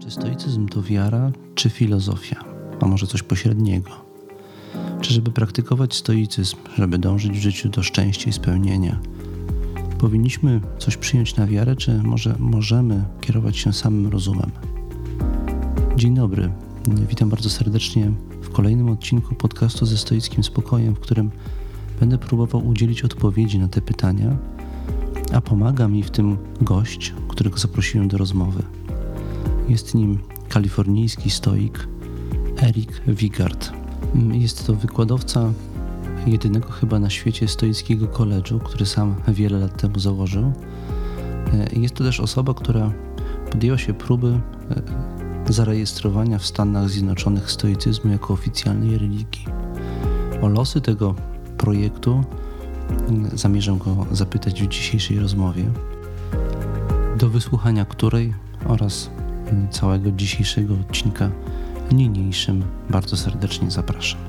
Czy stoicyzm to wiara, czy filozofia, a może coś pośredniego? Czy żeby praktykować stoicyzm, żeby dążyć w życiu do szczęścia i spełnienia, powinniśmy coś przyjąć na wiarę, czy może możemy kierować się samym rozumem? Dzień dobry, witam bardzo serdecznie w kolejnym odcinku podcastu ze stoickim spokojem, w którym będę próbował udzielić odpowiedzi na te pytania, a pomaga mi w tym gość, którego zaprosiłem do rozmowy. Jest nim kalifornijski stoik Eric Wigard. Jest to wykładowca jedynego chyba na świecie stoickiego koledżu, który sam wiele lat temu założył. Jest to też osoba, która podjęła się próby e, zarejestrowania w Stanach Zjednoczonych stoicyzmu jako oficjalnej religii. O losy tego projektu zamierzam go zapytać w dzisiejszej rozmowie, do wysłuchania której oraz całego dzisiejszego odcinka niniejszym bardzo serdecznie zapraszam.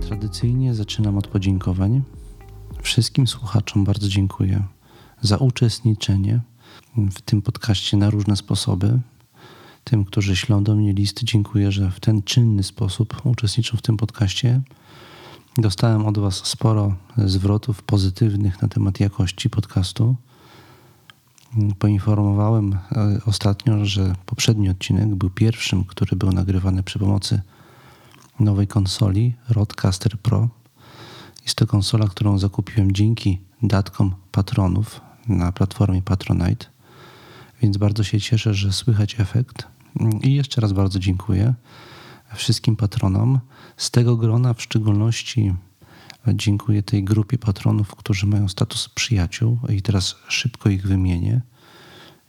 Tradycyjnie zaczynam od podziękowań. Wszystkim słuchaczom bardzo dziękuję za uczestniczenie w tym podcaście na różne sposoby. Tym, którzy ślą do mnie listy, dziękuję, że w ten czynny sposób uczestniczą w tym podcaście. Dostałem od Was sporo zwrotów pozytywnych na temat jakości podcastu. Poinformowałem e, ostatnio, że poprzedni odcinek był pierwszym, który był nagrywany przy pomocy nowej konsoli Rodecaster Pro. Jest to konsola, którą zakupiłem dzięki datkom patronów na platformie Patronite, więc bardzo się cieszę, że słychać efekt. I jeszcze raz bardzo dziękuję wszystkim patronom. Z tego grona w szczególności dziękuję tej grupie patronów, którzy mają status przyjaciół i teraz szybko ich wymienię.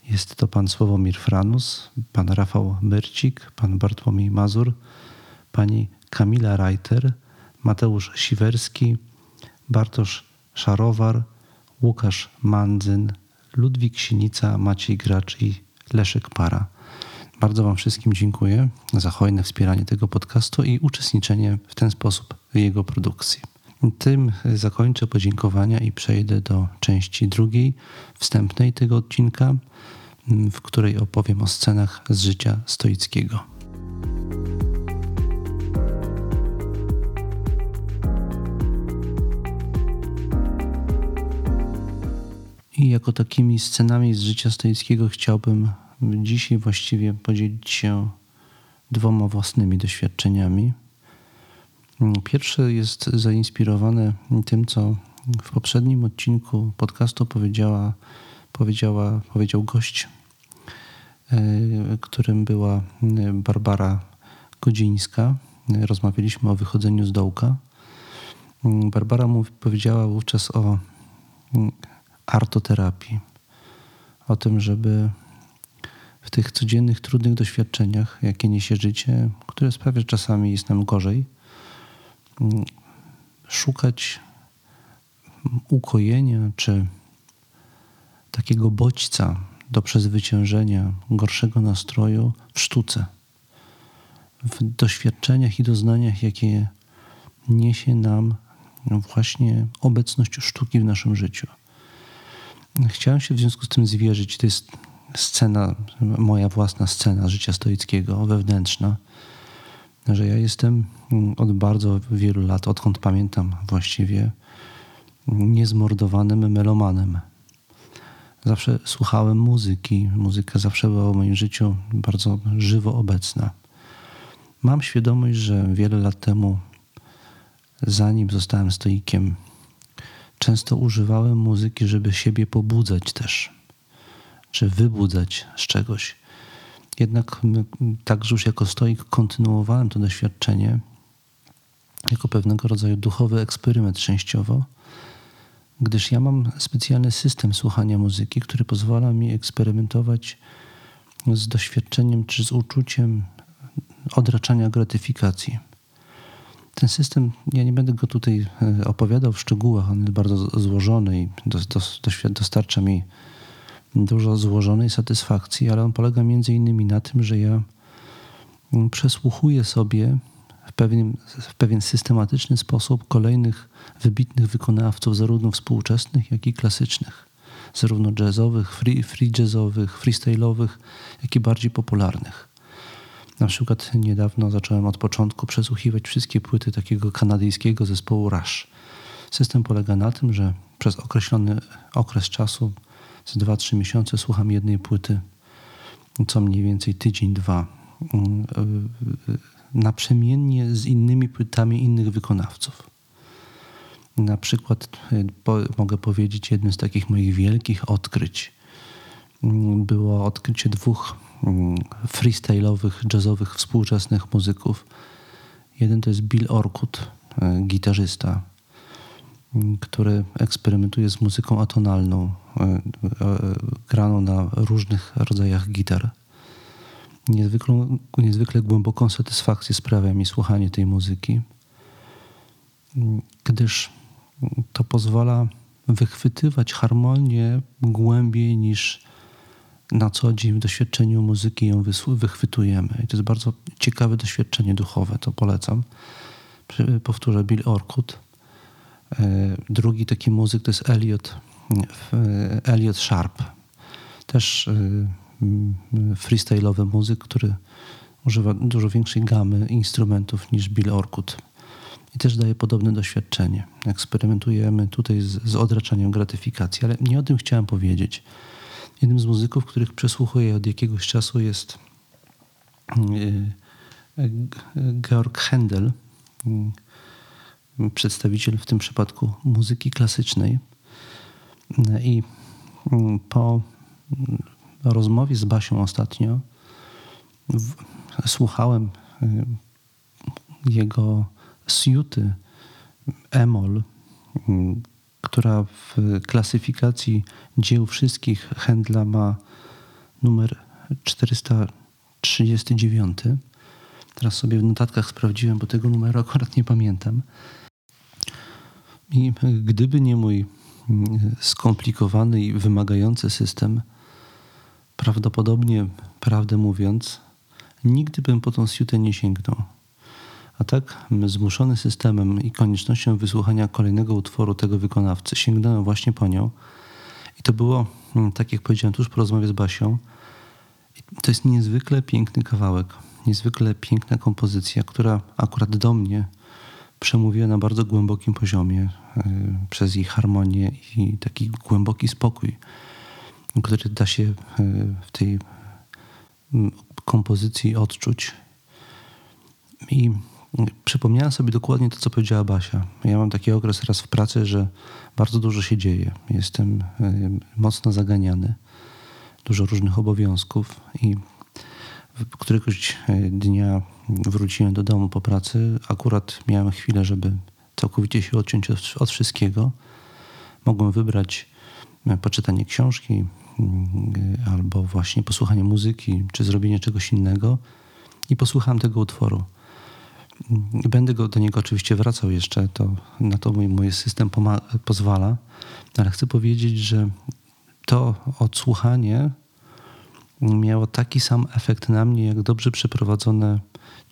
Jest to pan Sławomir Franus, pan Rafał Myrcik, pan Bartłomiej Mazur, pani Kamila Reiter, Mateusz Siwerski, Bartosz Szarowar, Łukasz Mandzyn, Ludwik Sinica, Maciej Gracz i Leszek Para. Bardzo Wam wszystkim dziękuję za hojne wspieranie tego podcastu i uczestniczenie w ten sposób w jego produkcji. Tym zakończę podziękowania i przejdę do części drugiej, wstępnej tego odcinka, w której opowiem o scenach z życia stoickiego. I jako takimi scenami z życia stoickiego chciałbym dzisiaj właściwie podzielić się dwoma własnymi doświadczeniami. Pierwsze jest zainspirowane tym, co w poprzednim odcinku podcastu powiedziała, powiedziała, powiedział gość, e, którym była Barbara Godzińska. Rozmawialiśmy o wychodzeniu z dołka. Barbara mu powiedziała wówczas o artoterapii, o tym, żeby w tych codziennych, trudnych doświadczeniach, jakie niesie życie, które sprawia, że czasami jest nam gorzej, mm, szukać ukojenia czy takiego bodźca do przezwyciężenia gorszego nastroju w sztuce, w doświadczeniach i doznaniach, jakie niesie nam właśnie obecność sztuki w naszym życiu. Chciałem się w związku z tym zwierzyć. To jest scena, moja własna scena życia stoickiego, wewnętrzna, że ja jestem od bardzo wielu lat, odkąd pamiętam właściwie, niezmordowanym melomanem. Zawsze słuchałem muzyki. Muzyka zawsze była w moim życiu bardzo żywo obecna. Mam świadomość, że wiele lat temu, zanim zostałem stoikiem, często używałem muzyki, żeby siebie pobudzać też czy wybudzać z czegoś. Jednak także już jako stoik kontynuowałem to doświadczenie jako pewnego rodzaju duchowy eksperyment częściowo, gdyż ja mam specjalny system słuchania muzyki, który pozwala mi eksperymentować z doświadczeniem czy z uczuciem odraczania gratyfikacji. Ten system, ja nie będę go tutaj e, opowiadał w szczegółach, on jest bardzo złożony i dostarcza mi dużo złożonej satysfakcji, ale on polega między innymi na tym, że ja przesłuchuję sobie w pewien, w pewien systematyczny sposób kolejnych wybitnych wykonawców, zarówno współczesnych, jak i klasycznych, zarówno jazzowych, free, free jazzowych, freestyle'owych, jak i bardziej popularnych. Na przykład niedawno zacząłem od początku przesłuchiwać wszystkie płyty takiego kanadyjskiego zespołu Rush. System polega na tym, że przez określony okres czasu, z 2-3 miesiące, słucham jednej płyty, co mniej więcej tydzień, dwa, mm, naprzemiennie z innymi płytami innych wykonawców. Na przykład po, mogę powiedzieć, jednym z takich moich wielkich odkryć mm, było odkrycie dwóch mm, freestyle'owych, jazzowych, współczesnych muzyków. Jeden to jest Bill Orkut, gitarzysta, który eksperymentuje z muzyką atonalną, y, graną na różnych rodzajach gitar. Niezwykle, niezwykle głęboką satysfakcję sprawia mi słuchanie tej muzyki, gdyż to pozwala wychwytywać harmonię głębiej niż na co dzień w doświadczeniu muzyki ją wychwytujemy. I to jest bardzo ciekawe doświadczenie duchowe, to polecam. Powtórzę, Bill Orkut. E, drugi taki muzyk to jest Elliot, e, Elliot Sharp. Też e, freestyle'owy muzyk, który używa dużo większej gamy instrumentów niż Bill Orkut i też daje podobne doświadczenie. Eksperymentujemy tutaj z, z odraczaniem gratyfikacji, ale nie o tym chciałem powiedzieć. Jednym z muzyków, których przesłuchuję od jakiegoś czasu jest y, y, Georg Händel, y, przedstawiciel w tym przypadku muzyki klasycznej. I po rozmowie z Basią ostatnio słuchałem jego Siuty Emol, mm, która w klasyfikacji dzieł wszystkich Händla ma numer 439. Teraz sobie w notatkach sprawdziłem, bo tego numeru akurat nie pamiętam. I gdyby nie mój mm, skomplikowany i wymagający system, prawdopodobnie, prawdę mówiąc, nigdy bym po tą siutę nie sięgnął. A tak, zmuszony systemem i koniecznością wysłuchania kolejnego utworu tego wykonawcy, sięgnąłem właśnie po nią. I to było, mm, tak jak powiedziałem tuż po rozmowie z Basią, to jest niezwykle piękny kawałek, niezwykle piękna kompozycja, która akurat do mnie przemówiła na bardzo głębokim poziomie yy, przez jej harmonię i taki głęboki spokój, który da się yy, w tej kompozycji odczuć. I przypomniałem sobie dokładnie to, co powiedziała Basia. Ja mam taki okres raz w pracy, że bardzo dużo się dzieje. Jestem y, mocno zaganiany, dużo różnych obowiązków i któregoś y, dnia wróciłem do domu po pracy. Akurat miałem chwilę, żeby całkowicie się odciąć od, od wszystkiego. Mogłem wybrać y, poczytanie książki, albo właśnie posłuchanie muzyki, czy zrobienie czegoś innego. I posłuchałem tego utworu. Będę go, do niego oczywiście wracał jeszcze, to, na to mój, mój system pozwala, ale chcę powiedzieć, że to odsłuchanie miało taki sam efekt na mnie, jak dobrze przeprowadzone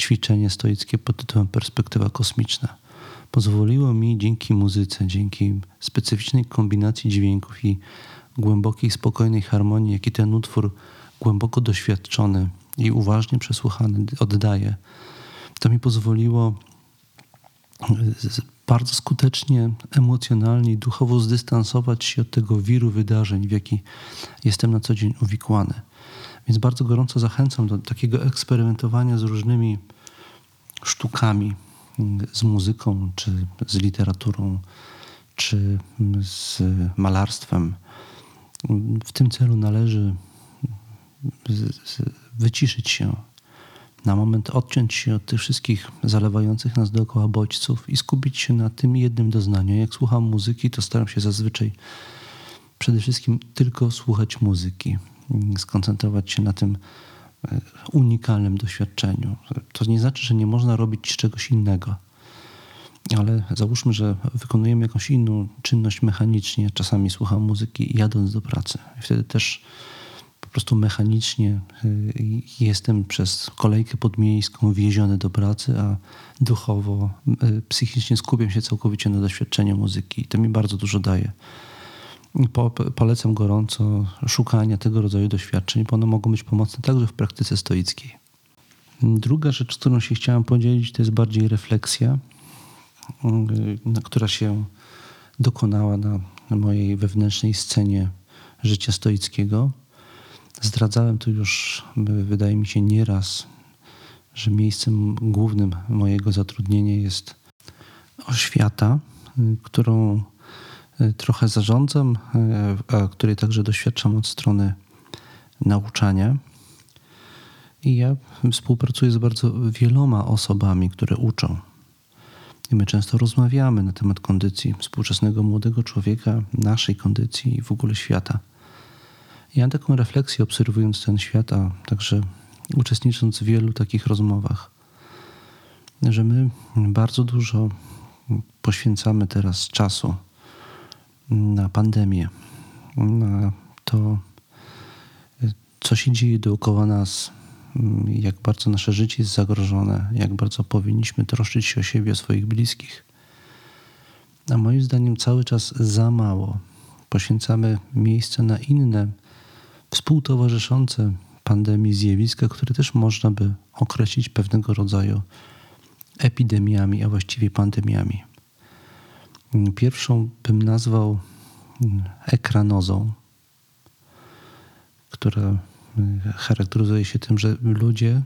ćwiczenie stoickie pod tytułem Perspektywa kosmiczna. Pozwoliło mi dzięki muzyce, dzięki specyficznej kombinacji dźwięków i głębokiej, spokojnej harmonii, jaki ten utwór głęboko doświadczony i uważnie przesłuchany oddaje, to mi pozwoliło e, bardzo skutecznie, emocjonalnie i duchowo zdystansować się od tego wiru wydarzeń, w jaki jestem na co dzień uwikłany. Więc bardzo gorąco zachęcam do takiego eksperymentowania z różnymi sztukami, z muzyką, czy z literaturą, czy z malarstwem. W tym celu należy wyciszyć się, na moment odciąć się od tych wszystkich zalewających nas dookoła bodźców i skupić się na tym jednym doznaniu. Jak słucham muzyki, to staram się zazwyczaj przede wszystkim tylko słuchać muzyki, skoncentrować się na tym e, unikalnym doświadczeniu. To nie znaczy, że nie można robić czegoś innego, ale załóżmy, że wykonujemy jakąś inną czynność mechanicznie, czasami słucham muzyki jadąc do pracy. Wtedy też po prostu mechanicznie y, jestem przez kolejkę podmiejską wieziony do pracy, a duchowo, y, psychicznie skupiam się całkowicie na doświadczeniu muzyki. To mi bardzo dużo daje. Po, polecam gorąco szukania tego rodzaju doświadczeń, bo one mogą być pomocne także w praktyce stoickiej. Druga rzecz, z którą się chciałem podzielić, to jest bardziej refleksja, y, która się dokonała na mojej wewnętrznej scenie życia stoickiego. Zdradzałem tu już, wydaje mi się, nieraz, że miejscem głównym mojego zatrudnienia jest oświata, którą trochę zarządzam, e, a której także doświadczam od strony nauczania. I ja współpracuję z bardzo wieloma osobami, które uczą. I my często rozmawiamy na temat kondycji współczesnego młodego człowieka, naszej kondycji i w ogóle świata. Ja mam taką refleksję, obserwując ten świat, a także uczestnicząc w wielu takich rozmowach, że my bardzo dużo poświęcamy teraz czasu na pandemię, na to, co się dzieje dookoła nas, jak bardzo nasze życie jest zagrożone, jak bardzo powinniśmy troszczyć się o siebie, o swoich bliskich. A moim zdaniem cały czas za mało poświęcamy miejsce na inne współtowarzyszące pandemii zjawiska, które też można by określić pewnego rodzaju epidemiami, a właściwie pandemiami. Pierwszą bym nazwał ekranozą, która charakteryzuje się tym, że ludzie,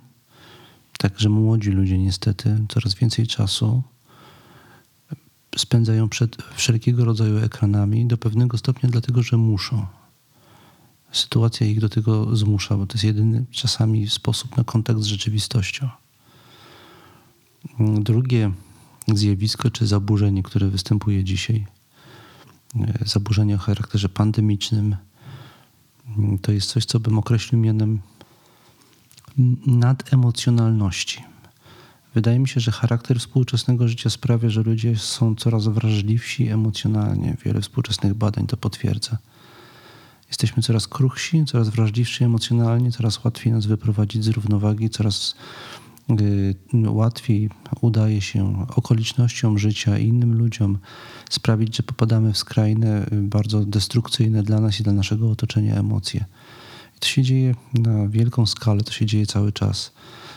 także młodzi ludzie niestety, coraz więcej czasu spędzają przed wszelkiego rodzaju ekranami do pewnego stopnia, dlatego że muszą sytuacja ich do tego zmusza, bo to jest jedyny czasami sposób na kontakt z rzeczywistością. Drugie zjawisko czy zaburzenie, które występuje dzisiaj, e, zaburzenie o charakterze pandemicznym, to jest coś, co bym określił mianem nademocjonalności. Wydaje mi się, że charakter współczesnego życia sprawia, że ludzie są coraz wrażliwsi emocjonalnie. Wiele współczesnych badań to potwierdza. Jesteśmy coraz kruchsi, coraz wrażliwsi emocjonalnie, coraz łatwiej nas wyprowadzić z równowagi, coraz łatwiej udaje się okolicznościom życia i innym ludziom sprawić, że popadamy w skrajne, bardzo destrukcyjne dla nas i dla naszego otoczenia emocje. I to się dzieje na wielką skalę, to się dzieje cały czas.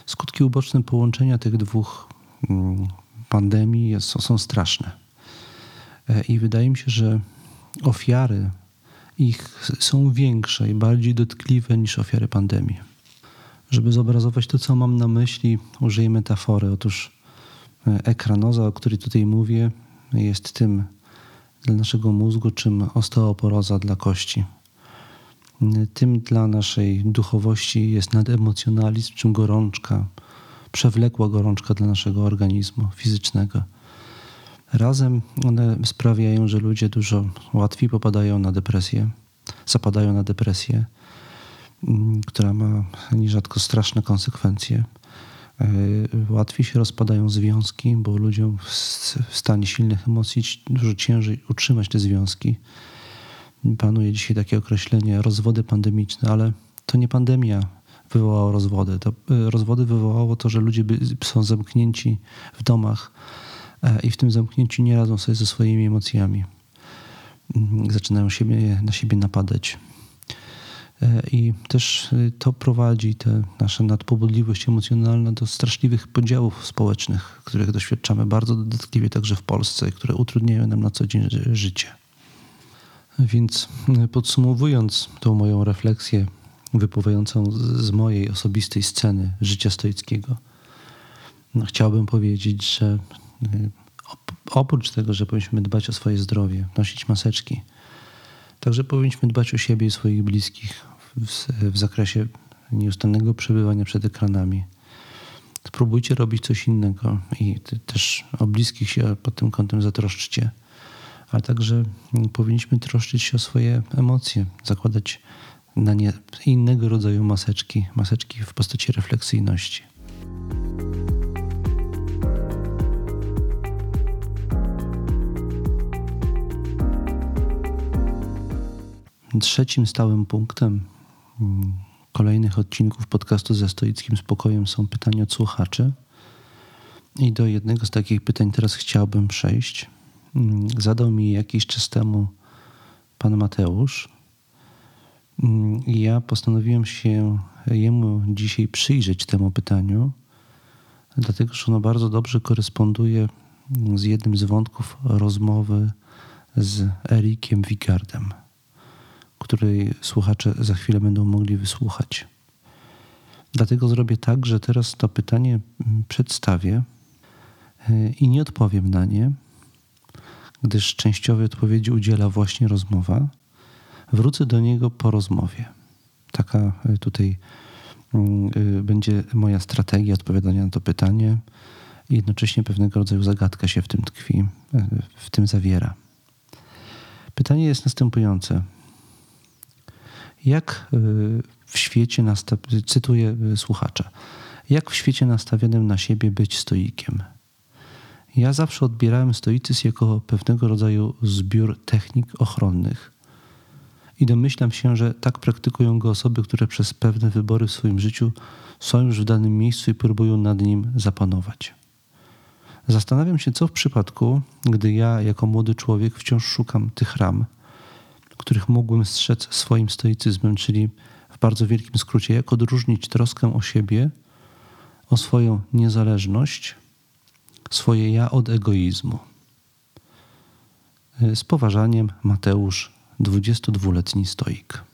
Skutki uboczne połączenia tych dwóch mm, pandemii są straszne. E, I wydaje mi się, że ofiary ich są większe i bardziej dotkliwe niż ofiary pandemii. Żeby zobrazować to, co mam na myśli, użyję metafory. Otóż e, ekranoza, o której tutaj mówię, jest tym dla naszego mózgu, czym osteoporoza dla kości. Tym dla naszej duchowości jest nademocjonalizm, czym gorączka, przewlekła gorączka dla naszego organizmu fizycznego. Razem one sprawiają, że ludzie dużo łatwiej popadają na depresję, zapadają na depresję, która ma nierzadko straszne konsekwencje. E, łatwiej się rozpadają związki, bo ludziom w stanie silnych emocji dużo ciężej utrzymać te związki. Panuje dzisiaj takie określenie rozwody pandemiczne, ale to nie pandemia wywołała rozwody. To e, rozwody wywołało to, że ludzie są zamknięci w domach E, i w tym zamknięciu nie radzą sobie ze swoimi emocjami. Mm, zaczynają siebie, na siebie napadać. E, I też y, to prowadzi tę naszą nadpobudliwość emocjonalna do straszliwych podziałów społecznych, których doświadczamy bardzo dodatkowo także w Polsce, które utrudniają nam na co dzień życie. Więc y, podsumowując tą moją refleksję wypływającą z mojej osobistej sceny życia stoickiego, no, chciałbym powiedzieć, że Y, oprócz tego, że powinniśmy dbać o swoje zdrowie, nosić maseczki, także powinniśmy dbać o siebie i swoich bliskich w, zakresie nieustannego przebywania przed ekranami. Spróbujcie robić coś innego i też o bliskich się pod tym kątem zatroszczcie. Ale także powinniśmy troszczyć się o swoje emocje, zakładać na nie innego rodzaju maseczki, maseczki w postaci refleksyjności. Trzecim stałym punktem mm, kolejnych odcinków podcastu ze stoickim spokojem są pytania od słuchaczy. I do jednego z takich pytań teraz chciałbym przejść. Zadał mi jakiś czas temu pan Mateusz. Ja postanowiłem się jemu dzisiaj przyjrzeć temu pytaniu, dlatego że ono bardzo dobrze koresponduje z jednym z wątków rozmowy z Erikiem Wigardem, której słuchacze za chwilę będą mogli wysłuchać. Dlatego zrobię tak, że teraz to pytanie przedstawię e, i nie odpowiem na nie, gdyż częściowej odpowiedzi udziela właśnie rozmowa. Wrócę do niego po rozmowie. Taka e, tutaj mm, e, będzie moja strategia odpowiadania na to pytanie i jednocześnie pewnego rodzaju zagadka się w tym tkwi, w tym zawiera. Pytanie jest następujące. Jak y, w świecie, cytuję y, słuchacza, jak w świecie nastawionym na siebie być stoikiem? Ja zawsze odbierałem stoicyzm jako pewnego rodzaju zbiór technik ochronnych. I domyślam się, że tak praktykują go osoby, które przez pewne wybory w swoim życiu są już w danym miejscu i próbują nad nim zapanować. Zastanawiam się, co w przypadku, gdy ja jako młody człowiek wciąż szukam tych ram, których mógłbym strzec swoim stoicyzmem, czyli w bardzo wielkim skrócie, jak odróżnić troskę o siebie, o swoją niezależność, swoje ja od egoizmu. Z poważaniem Mateusz, 22-letni stoik.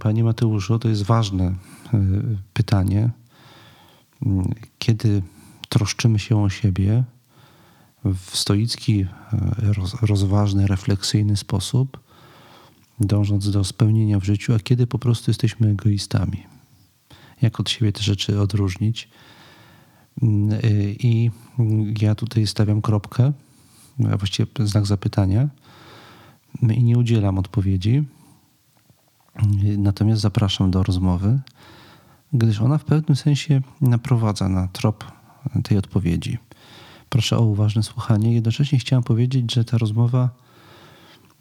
Panie Mateuszu, to jest ważne e, pytanie. Kiedy troszczymy się o siebie w stoicki, e, rozważny, refleksyjny sposób, dążąc do spełnienia w życiu, a kiedy po prostu jesteśmy egoistami. Jak od siebie te rzeczy odróżnić. Mm, e, I ja tutaj stawiam kropkę, a właściwie znak zapytania i nie udzielam odpowiedzi. Natomiast zapraszam do rozmowy, gdyż ona w pewnym sensie naprowadza na trop tej odpowiedzi. Proszę o uważne słuchanie. Jednocześnie chciałem powiedzieć, że ta rozmowa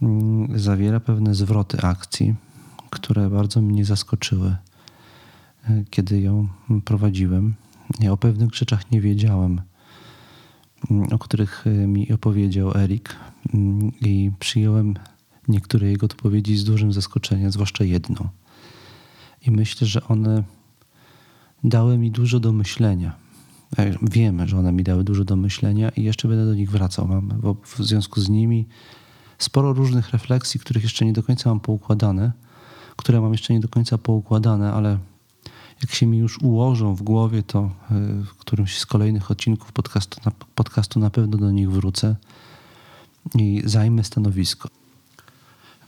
mm, zawiera pewne zwroty akcji, które bardzo mnie zaskoczyły, e, kiedy ją prowadziłem. Ja o pewnych rzeczach nie wiedziałem, mm, o których e, mi opowiedział Erik, mm, i przyjąłem niektóre jego odpowiedzi z dużym zaskoczeniem, zwłaszcza jedną. I myślę, że one dały mi dużo do myślenia Wiemy, że one mi dały dużo do myślenia i jeszcze będę do nich wracał. Mam w związku z nimi sporo różnych refleksji, których jeszcze nie do końca mam poukładane, które mam jeszcze nie do końca poukładane, ale jak się mi już ułożą w głowie, to e, w którymś z kolejnych odcinków podcastu podcastu na pewno do nich wrócę i zajmę stanowisko.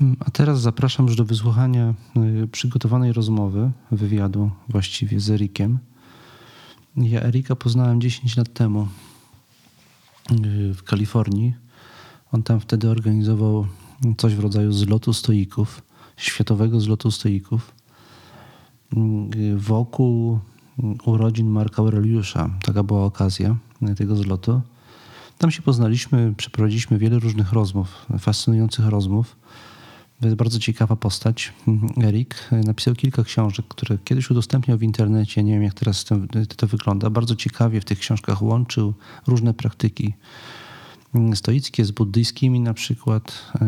Mm, a teraz zapraszam już do wysłuchania e, przygotowanej rozmowy, wywiadu właściwie z Erikiem ja Erika poznałem 10 lat temu y, w Kalifornii. On tam wtedy organizował coś w rodzaju zlotu stoików, światowego zlotu stoików. Y, wokół urodzin Marka Aureliusza, taka była okazja tego zlotu. Tam się poznaliśmy, przeprowadziliśmy wiele różnych rozmów, fascynujących rozmów. To jest bardzo ciekawa postać. Erik napisał kilka książek, które kiedyś udostępniał w internecie. Nie wiem, jak teraz to, to wygląda. Bardzo ciekawie w tych książkach łączył różne praktyki stoickie z buddyjskimi na przykład. E,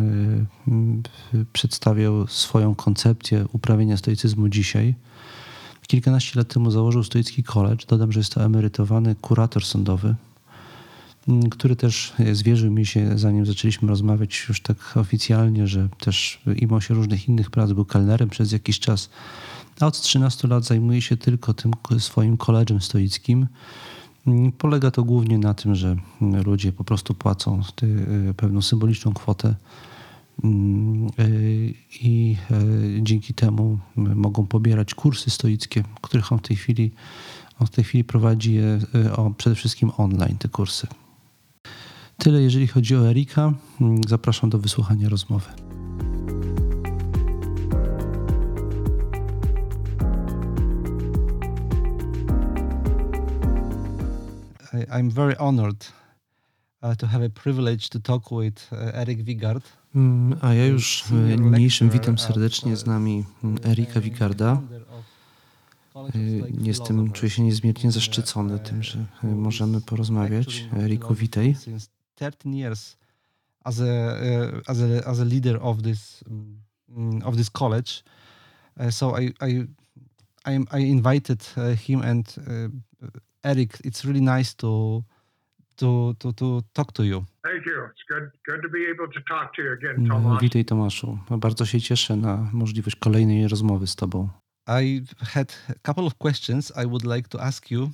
przedstawiał swoją koncepcję uprawienia stoicyzmu dzisiaj. Kilkanaście lat temu założył stoicki college. Dodam, że jest to emerytowany kurator sądowy Mm, który też zwierzył mi się, zanim zaczęliśmy rozmawiać już tak oficjalnie, że też mimo się różnych innych prac był kelnerem przez jakiś czas, a od 13 lat zajmuje się tylko tym swoim koledżem stoickim. Mm, polega to głównie na tym, że ludzie po prostu płacą y, pewną symboliczną kwotę mm, y, i y, dzięki temu mogą pobierać kursy stoickie, których on w tej chwili, on w tej chwili prowadzi je przede wszystkim online, te kursy. Tyle jeżeli chodzi o Erika. Mm, zapraszam do wysłuchania rozmowy. I'm very honored uh, to have a privilege to talk with uh, Eric Wigard. Mm, A ja już Senior e, niniejszym witam serdecznie z nami mm, Erika uh, Wigarda. Stoic Jestem, czuję się niezmiernie zaszczycony uh, tym, że who możemy porozmawiać. Eriku, witaj. Since 13 years as a, uh, as a, as a leader of this, um, of this college. Uh, so I, I, I, I invited uh, him and uh, Eric. It's really nice to, to, to, to talk to you. Thank you. It's good good to be able to talk to you again, Mm, Tomasz. Witaj Tomaszu. Bardzo się cieszę na możliwość kolejnej rozmowy z Tobą. I had a couple of questions I would like to ask you.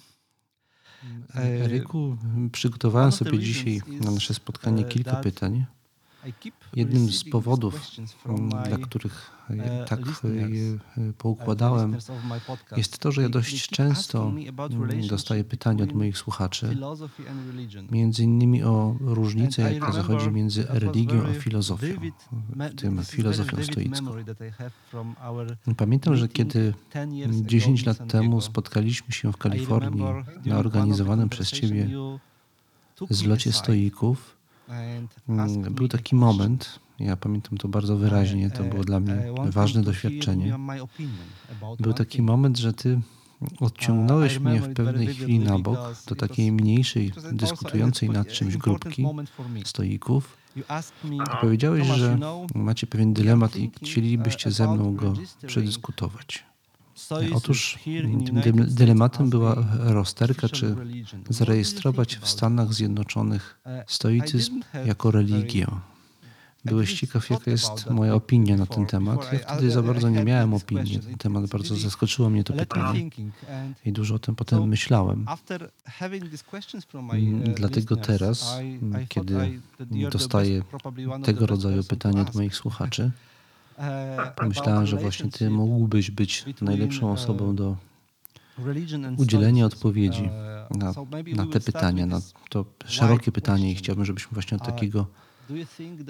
Eryku, przygotowałem sobie dzisiaj is, na nasze spotkanie kilka pytań. Jednym z powodów, mm, dla których e, tak e, listeners, je e, poukładałem, jest to, że ja dość często mm, dostaję pytania od moich słuchaczy, między innymi o różnicę, jaka zachodzi między religią a filozofią, w tym filozofią stoicką. our Pamiętam, że kiedy 10 years ago 10 in lat temu spotkaliśmy się w Kalifornii na organizowanym przez Ciebie zlocie stoików. Mm, Był taki moment, ja pamiętam to bardzo wyraźnie, to było dla mnie ważne doświadczenie. Był taki moment, że ty odciągnąłeś I mnie w pewnej chwili na bok do takiej mniejszej, dyskutującej nad czymś grupki stoików. A Powiedziałeś, że macie pewien dylemat i chcielibyście uh, ze mną go przedyskutować. Otóż tym dylematem była rozterka, czy zarejestrować w Stanach? Zjednoczonych Uh, stoicyzm jako religię. Byłeś ciekaw, jaka jest moja opinia na ten temat. Ja wtedy za bardzo nie miałem opinii na ten temat. Bardzo zaskoczyło mnie to pytanie i dużo o tym potem myślałem. Mm, uh, dlatego teraz, mm, kiedy dostaję Tego rodzaju pytania od moich słuchaczy. Pomyślałem, about że właśnie ty mógłbyś być najlepszą uh, osobą do udzielenia odpowiedzi Uh, na, na te pytania, na to szerokie pytanie i chciałbym, żebyśmy właśnie od takiego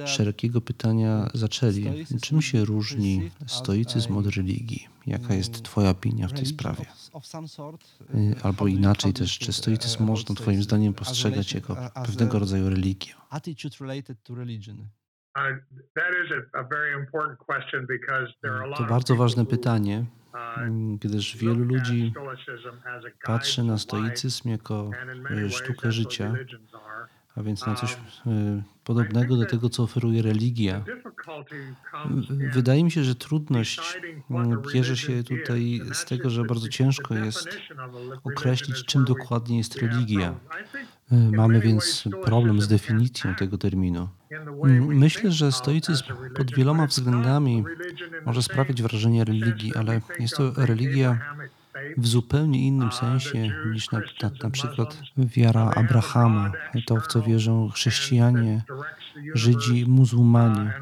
szerokiego pytania zaczęli. Czym się różni stoicyzm od religii? Jaka jest mm, Twoja opinia w tej sprawie? Y, how Albo inaczej też, czy stoicyzm uh, about można Twoim zdaniem postrzegać jako pewnego rodzaju religię? To? Uh, To bardzo ważne pytanie, uh, mm, gdyż wielu ludzi patrzy na stoicyzm jako ways sztukę życia, a więc na coś Um, y, podobnego do tego, co oferuje religia. Wydaje mi się, że trudność mm, bierze się tutaj z tego, że bardzo ciężko jest określić, czym dokładnie jest religia. Y, Mamy więc problem z definicją tego terminu. Myślę, że stoicyzm pod wieloma względami może sprawiać wrażenie religii, ale jest to religia w zupełnie innym sensie niż na, na, na przykład wiara Abrahama, to w co wierzą chrześcijanie, Żydzi, muzułmanie.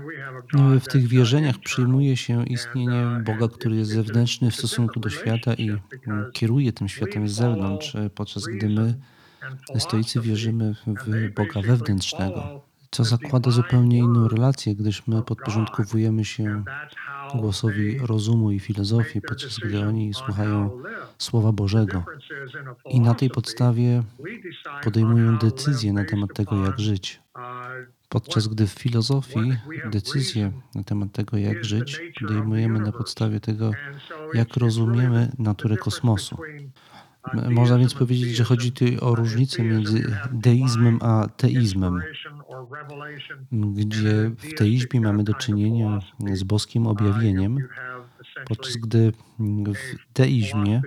God W tych wierzeniach przyjmuje się istnienie Boga, który jest zewnętrzny w stosunku do świata i mm, kieruje tym światem z zewnątrz, e, podczas gdy my, stoicy, wierzymy w Boga wewnętrznego, co zakłada zupełnie inną relację, gdyż my podporządkowujemy się głosowi rozumu i filozofii, podczas gdy oni on słuchają. Słowa Bożego. I na tej podstawie podejmują decyzje na temat tego, jak żyć. Podczas gdy w filozofii decyzje na temat tego, jak żyć, podejmujemy na podstawie tego, jak rozumiemy naturę kosmosu. Można więc powiedzieć, że chodzi tu o różnicę między deizmem a teizmem, gdzie w teizmie mamy do czynienia z boskim objawieniem, podczas gdy w teizmie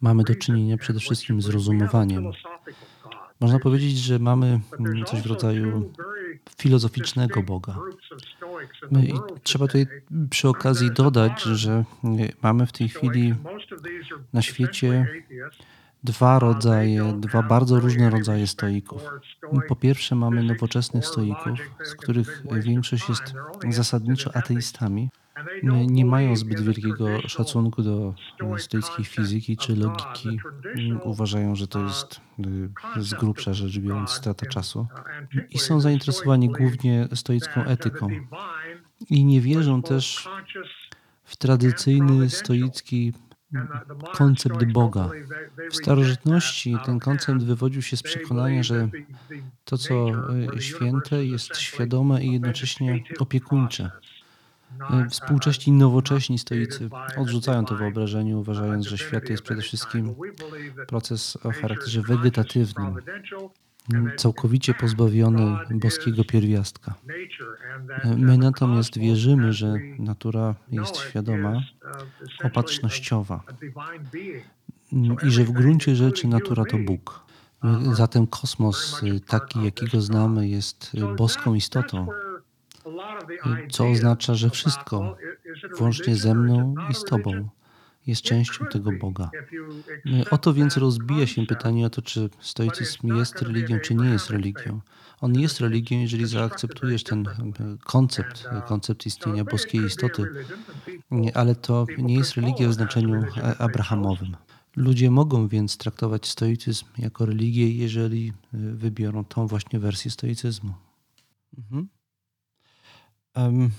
mamy do czynienia przede wszystkim z rozumowaniem. Można powiedzieć, że mamy mm, coś w rodzaju filozoficznego Boga. I trzeba tutaj przy okazji dodać, że e, mamy w tej chwili na świecie dwa rodzaje, dwa bardzo różne rodzaje stoików. Po pierwsze mamy nowoczesnych stoików, z których większość jest zasadniczo ateistami. Nie- mają zbyt wielkiego szacunku do stoickiej fizyki czy logiki. Mm, Uważają, że to jest e, z grubsza rzecz biorąc strata czasu. I są zainteresowani głównie stoicką etyką. I nie wierzą też w tradycyjny stoicki koncept Boga. W starożytności ten koncept wywodził się z przekonania, że to, co e, święte, jest świadome i jednocześnie opiekuńcze. E, Współcześni nowocześni stoicy odrzucają to wyobrażenie, uważając, że świat jest przede wszystkim proces o charakterze wegetatywnym, całkowicie pozbawiony boskiego pierwiastka. E, My natomiast wierzymy, że natura jest świadoma, opatrznościowa. mm, i że w gruncie rzeczy natura to Bóg. E, Zatem kosmos, taki jakiego znamy, jest boską istotą, co oznacza, że wszystko, włącznie ze mną i z Tobą, jest częścią tego Boga. E, O to więc rozbija się pytanie o to, czy stoicyzm jest religią, czy nie jest religią. On jest religią, jeżeli zaakceptujesz ten koncept, koncept istnienia boskiej istoty, ale to nie jest religia w znaczeniu e, abrahamowym. Ludzie mogą więc traktować stoicyzm jako religię, jeżeli e, wybiorą tą właśnie wersję stoicyzmu. Mhm. Um,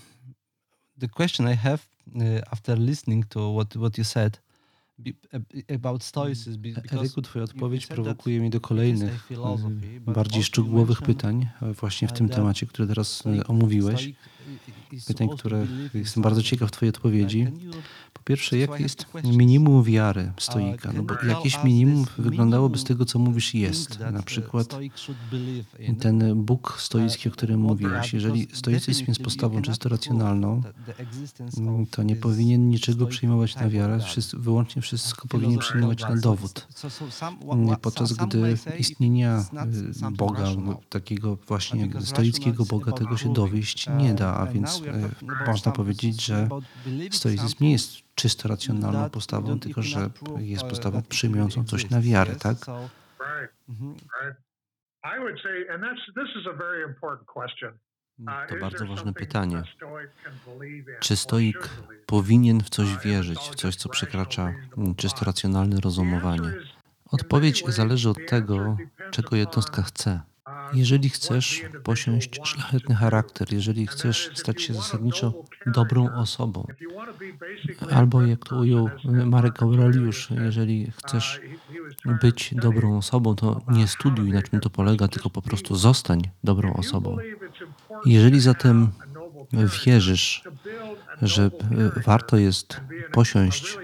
the question I have uh, after listening to what, what you said ab- about Stoicism, be- because Eryku, Twoja odpowiedź prowokuje mnie do kolejnych, e, but bardziej szczegółowych pytań e, właśnie w uh, tym temacie, które teraz e, omówiłeś. Pytań, które jestem bardzo ciekaw Twojej odpowiedzi. Po pierwsze, have jest minimum wiary stoika? Uh, No bo jakieś minimum wyglądałoby z tego, co mówisz, jest. Na uh, przykład ten Bóg stoicki, o którym are, Jeżeli stoicyzm jest postawą czysto racjonalną, mm, to nie powinien niczego przyjmować na wiarę, wyłącznie wszystko powinien przyjmować na dowód. wha- Podczas gdy istnienia y, Boga, rational. takiego właśnie stoickiego Boga, tego się dowieść nie da, a Uh, więc about można powiedzieć, że stoicyzm nie jest czysto racjonalną postawą, tylko że jest uh, postawą przyjmującą coś na wiarę, tak? Mhm. question. Uh, To bardzo ważne pytanie. Czy stoik powinien w coś wierzyć, w coś, co przekracza mm, czysto racjonalne rozumowanie? Odpowiedź zależy od tego, czego jednostka chce. Jeżeli chcesz posiąść szlachetny charakter, jeżeli chcesz stać się zasadniczo dobrą osobą, albo jak to ujął Marek Aureliusz, jeżeli chcesz być dobrą osobą, to nie studiuj na czym to polega, tylko po prostu zostań dobrą osobą. Jeżeli zatem wierzysz, że e, warto jest posiąść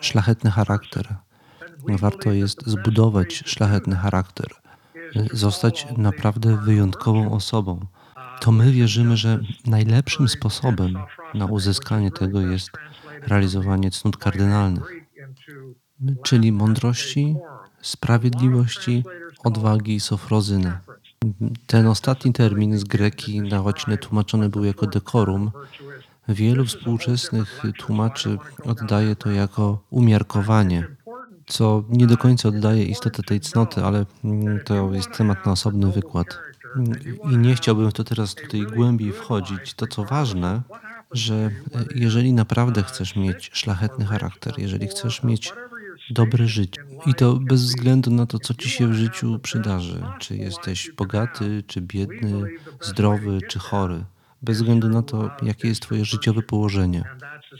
szlachetny charakter, warto jest zbudować szlachetny charakter, zostać naprawdę wyjątkową osobą, to my wierzymy, że najlepszym sposobem na uzyskanie tego jest realizowanie cnót kardynalnych, czyli mądrości, sprawiedliwości, odwagi i sofrozyny. Ten ostatni termin z greki na łacinę tłumaczony był jako decorum. Wielu współczesnych tłumaczy oddaje to jako umiarkowanie, co nie do końca oddaje istotę tej cnoty, ale mm, to jest temat na osobny wykład. I nie chciałbym w to teraz tutaj głębiej wchodzić. To co ważne, że e, jeżeli naprawdę chcesz mieć szlachetny charakter, jeżeli chcesz mieć dobre życie, i to bez względu na to, co ci się w życiu przydarzy, czy jesteś bogaty, czy biedny, zdrowy, czy chory, bez względu na to, jakie jest twoje życiowe położenie.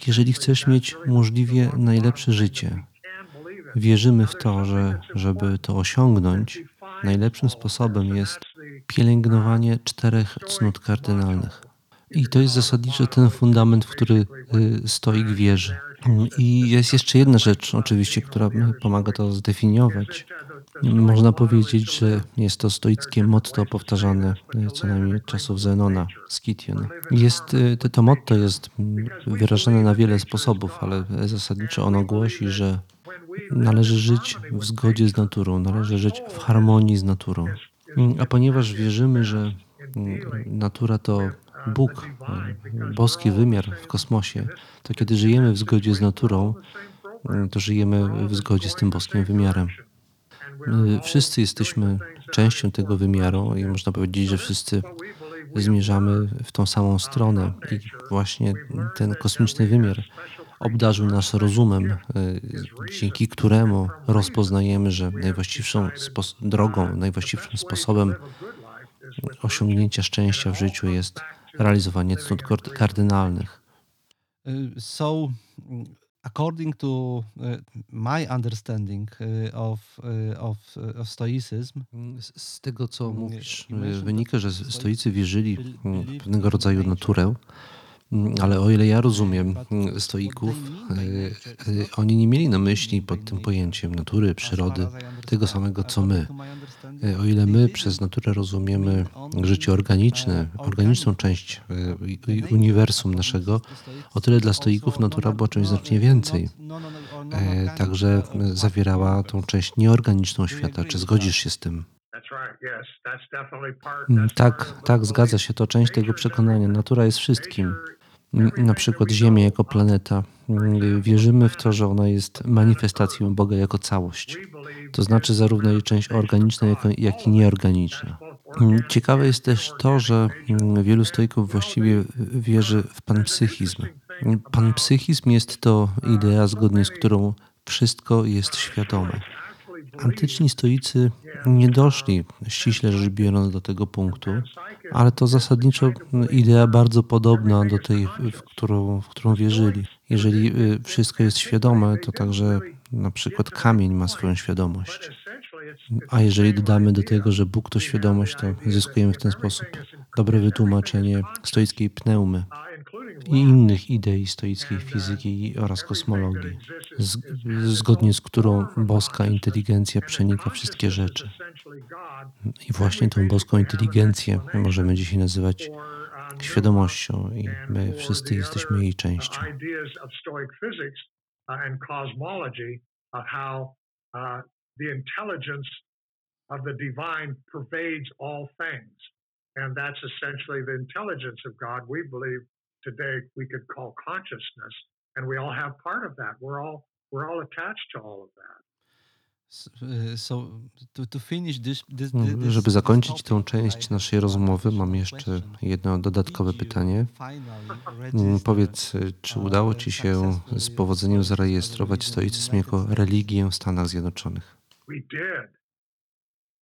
Jeżeli chcesz mieć możliwie najlepsze życie, wierzymy w to, że żeby to osiągnąć, najlepszym sposobem jest pielęgnowanie czterech cnót kardynalnych. I to jest zasadniczo ten fundament, w który y, stoik wierzy. I jest jeszcze jedna rzecz, oczywiście, która pomaga to zdefiniować. Można powiedzieć, że jest to stoickie motto powtarzane y, co najmniej od czasów Zenona, Scition. Jest, y, to, to motto jest mm, wyrażane na wiele sposobów, ale zasadniczo ono głosi, że należy żyć w zgodzie z naturą, należy żyć w harmonii z naturą. A ponieważ wierzymy, że natura to Bóg, boski wymiar w kosmosie, to kiedy żyjemy w zgodzie z naturą, to żyjemy w zgodzie z tym boskim wymiarem. My Wszyscy jesteśmy częścią tego wymiaru i można powiedzieć, że wszyscy zmierzamy w tą samą stronę i właśnie ten kosmiczny wymiar obdarzył nas rozumem, y, dzięki któremu rozpoznajemy, że najwłaściwszą drogą, najwłaściwszym sposobem osiągnięcia szczęścia w życiu jest realizowanie cnót kardynalnych. Uh, so, according to uh, my understanding of of of Stoicism, Z, tego, co Mm, mówisz, wynika, że stoicy wierzyli w pewnego rodzaju naturę, ale o ile ja rozumiem mm, stoików, y, not oni nie mieli na myśli pod tym pojęciem natury, przyrody, tego samego co my. Y, O ile my przez naturę rozumiemy życie organiczne, organiczną organic część uniwersum naszego, o tyle dla stoików natura była czymś znacznie więcej. E, Także zawierała tą część nieorganiczną świata. Czy zgodzisz się z tym? Mm, Tak, tak, zgadza się. To część tego przekonania. Natura jest wszystkim. Na przykład know jako planeta. Wierzymy w to, że ona jest manifestacją Boga jako całość. To znaczy zarówno jej część organiczna, jak, i nieorganiczna. Ciekawe jest też to, że wielu stoików właściwie wierzy w panpsychizm. Panpsychizm jest to idea, zgodnie z którą wszystko jest świadome. Antyczni stoicy nie doszli, ściśle rzecz biorąc, do tego punktu, ale to zasadniczo idea bardzo podobna do tej, w którą, w którą wierzyli. Jeżeli y, wszystko jest świadome, to także na przykład kamień ma swoją świadomość. A jeżeli dodamy do tego, że Bóg to świadomość, to zyskujemy w ten sposób dobre wytłumaczenie stoickiej pneumy i innych idei stoickiej fizyki oraz kosmologii, zgodnie z którą boska inteligencja przenika wszystkie rzeczy. I właśnie tą boską inteligencję możemy dzisiaj nazywać świadomością i my wszyscy jesteśmy jej częścią. Uh, uh, the intelligence of the divine pervades all things. And that's essentially the intelligence of God. We believe today we could call consciousness, and we all have part of that. We're all we're all attached to all of that. S- So to, to finish this, this, Mm, this, Żeby zakończyć I część naszej rozmowy, mam jeszcze jedno dodatkowe pytanie. Mm, register, Powiedz, y, czy uh, udało Ci się z powodzeniem zarejestrować stoicyzm jako religię w Stanach Zjednoczonych? We did.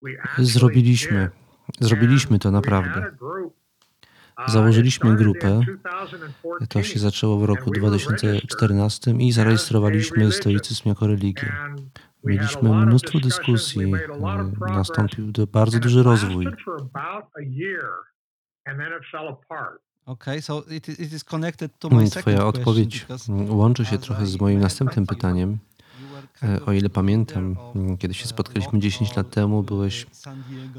We actually Zrobiliśmy, zrobiliśmy to naprawdę. Założyliśmy grupę. in 2014, To się zaczęło w roku and we were 2014 i zarejestrowaliśmy stoicyzm jako religię. Mieliśmy mnóstwo dyskusji, nastąpił bardzo duży rozwój. Okay, so it, is connected to my Mm, Twoja odpowiedź łączy się trochę z moim następnym pytaniem. O ile pamiętam, kiedy się spotkaliśmy 10 lat temu, byłeś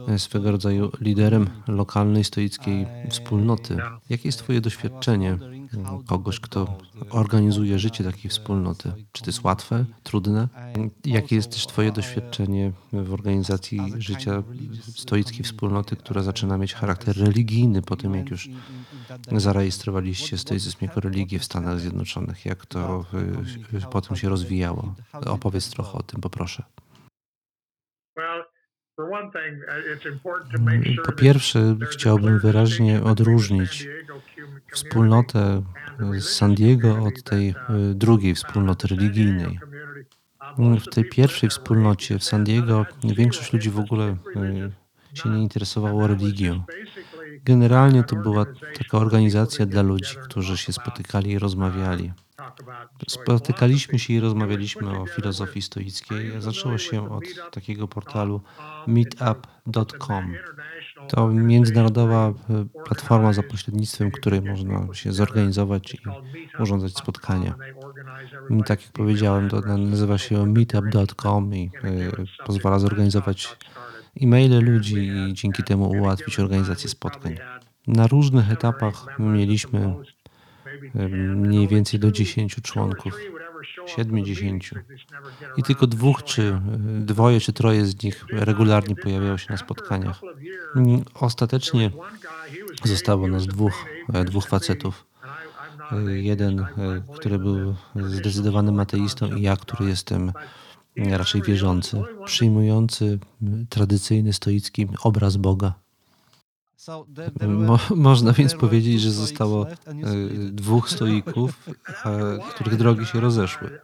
e, swego rodzaju liderem lokalnej stoickiej wspólnoty. Jakie jest Twoje doświadczenie did kogoś, kto organizuje życie takiej wspólnoty? Czy to jest łatwe, trudne? Jakie jest też Twoje doświadczenie w organizacji życia stoickiej wspólnoty, która zaczyna mieć charakter religijny po tym, jak już zarejestrowaliście stoicyzm jako religię w Stanach Zjednoczonych. Jak to y, y, potem się rozwijało? Opowiedz trochę o tym, poproszę. Uh, Mm, Po pierwsze, chciałbym wyraźnie odróżnić wspólnotę z San Diego community od tej uh, y, drugiej wspólnoty religijnej. uh, Mm, W tej pierwszej wspólnocie w San Diego większość ludzi w ogóle y, się nie interesowało religią. Generalnie to była taka organizacja dla ludzi, którzy się spotykali i rozmawiali. Spotykaliśmy się i rozmawialiśmy o filozofii stoickiej. Zaczęło się od takiego portalu meetup.com? To międzynarodowa e, platforma, za pośrednictwem której można się zorganizować i urządzać spotkania. Tak jak powiedziałem, to nazywa się meetup.com i e, pozwala zorganizować e-maile ludzi i dzięki temu ułatwić organizację spotkań. Na różnych etapach mieliśmy mniej więcej do 10 członków, 7-10. I tylko dwóch czy e, dwoje czy troje z nich regularnie pojawiało się na spotkaniach. Mm, Ostatecznie zostało nas dwóch, e, dwóch facetów. E, Jeden, który był zdecydowanym ateistą i ja, który jestem raczej wierzący, przyjmujący tradycyjny stoicki obraz Boga. Mo, można więc powiedzieć, że zostało e, dwóch stoików, e, których drogi się rozeszły.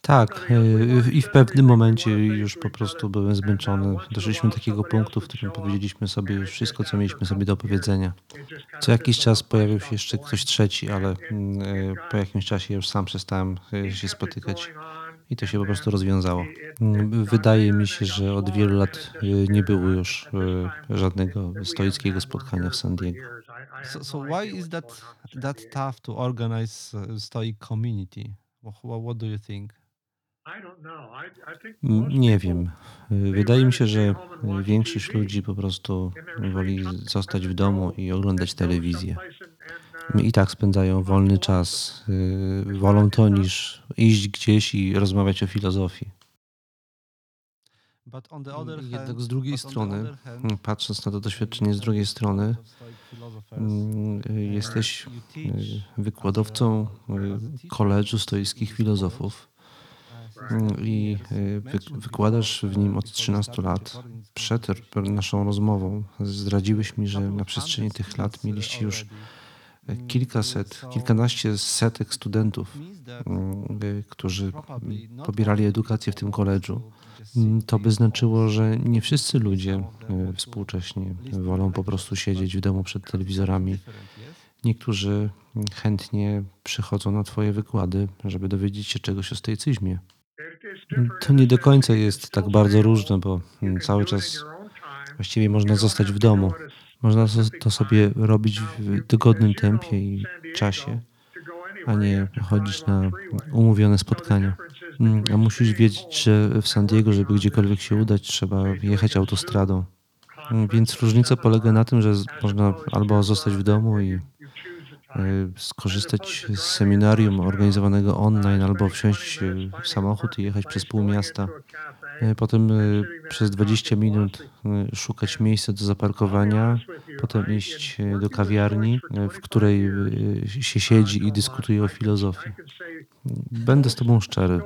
Tak, e, i w pewnym momencie już po prostu byłem zmęczony. Doszliśmy do takiego punktu, w którym powiedzieliśmy sobie już wszystko, co mieliśmy sobie do powiedzenia. Co jakiś czas pojawił się jeszcze ktoś trzeci, ale mm, po jakimś czasie już sam przestałem się spotykać i to się po prostu rozwiązało. Mm, Wydaje mi się, że od wielu lat e, nie było już e, żadnego stoickiego spotkania w San Diego. So, so why is that that tough to organize uh, Stoic community? What, do you think? Mm, Nie wiem. E, Wydaje mi się, że większość ludzi po prostu woli zostać w domu i oglądać telewizję. I tak spędzają wolny czas. e, Wolą to niż iść gdzieś i rozmawiać o filozofii. Other Jednak z drugiej strony, mm, patrząc na to doświadczenie z drugiej strony, mm, e, jesteś teach wykładowcą teacher koledżu stoickich filozofów uh, mm, i since 10 wy- years. wykładasz w nim od Before we 13 started lat. Przed naszą rozmową zdradziłeś mi, że na przestrzeni tych lat students, uh, mieliście już Mm, kilkaset, kilkanaście setek studentów, mm, e, którzy pobierali edukację w tym koledżu. Mm, To by znaczyło, że nie wszyscy ludzie to współcześnie wolą po prostu siedzieć w domu przed telewizorami. Niektórzy mm, chętnie przychodzą na Twoje wykłady, żeby dowiedzieć się czegoś o stoicyzmie. To nie do końca jest tak bardzo różne, bo cały czas właściwie można zostać w domu. Można to sobie robić w dogodnym tempie i czasie, a nie chodzić na umówione spotkania. Mm, A musisz wiedzieć, że w San Diego, żeby gdziekolwiek się udać, trzeba jechać autostradą. Mm, Więc różnica polega na tym, że można albo zostać w domu i e, skorzystać z seminarium organizowanego online, albo wsiąść w samochód i jechać przez pół miasta. E, Potem e, przez 20 minut e, szukać miejsca do zaparkowania, potem iść do kawiarni, w której się siedzi i dyskutuje o filozofii. Będę z Tobą szczery.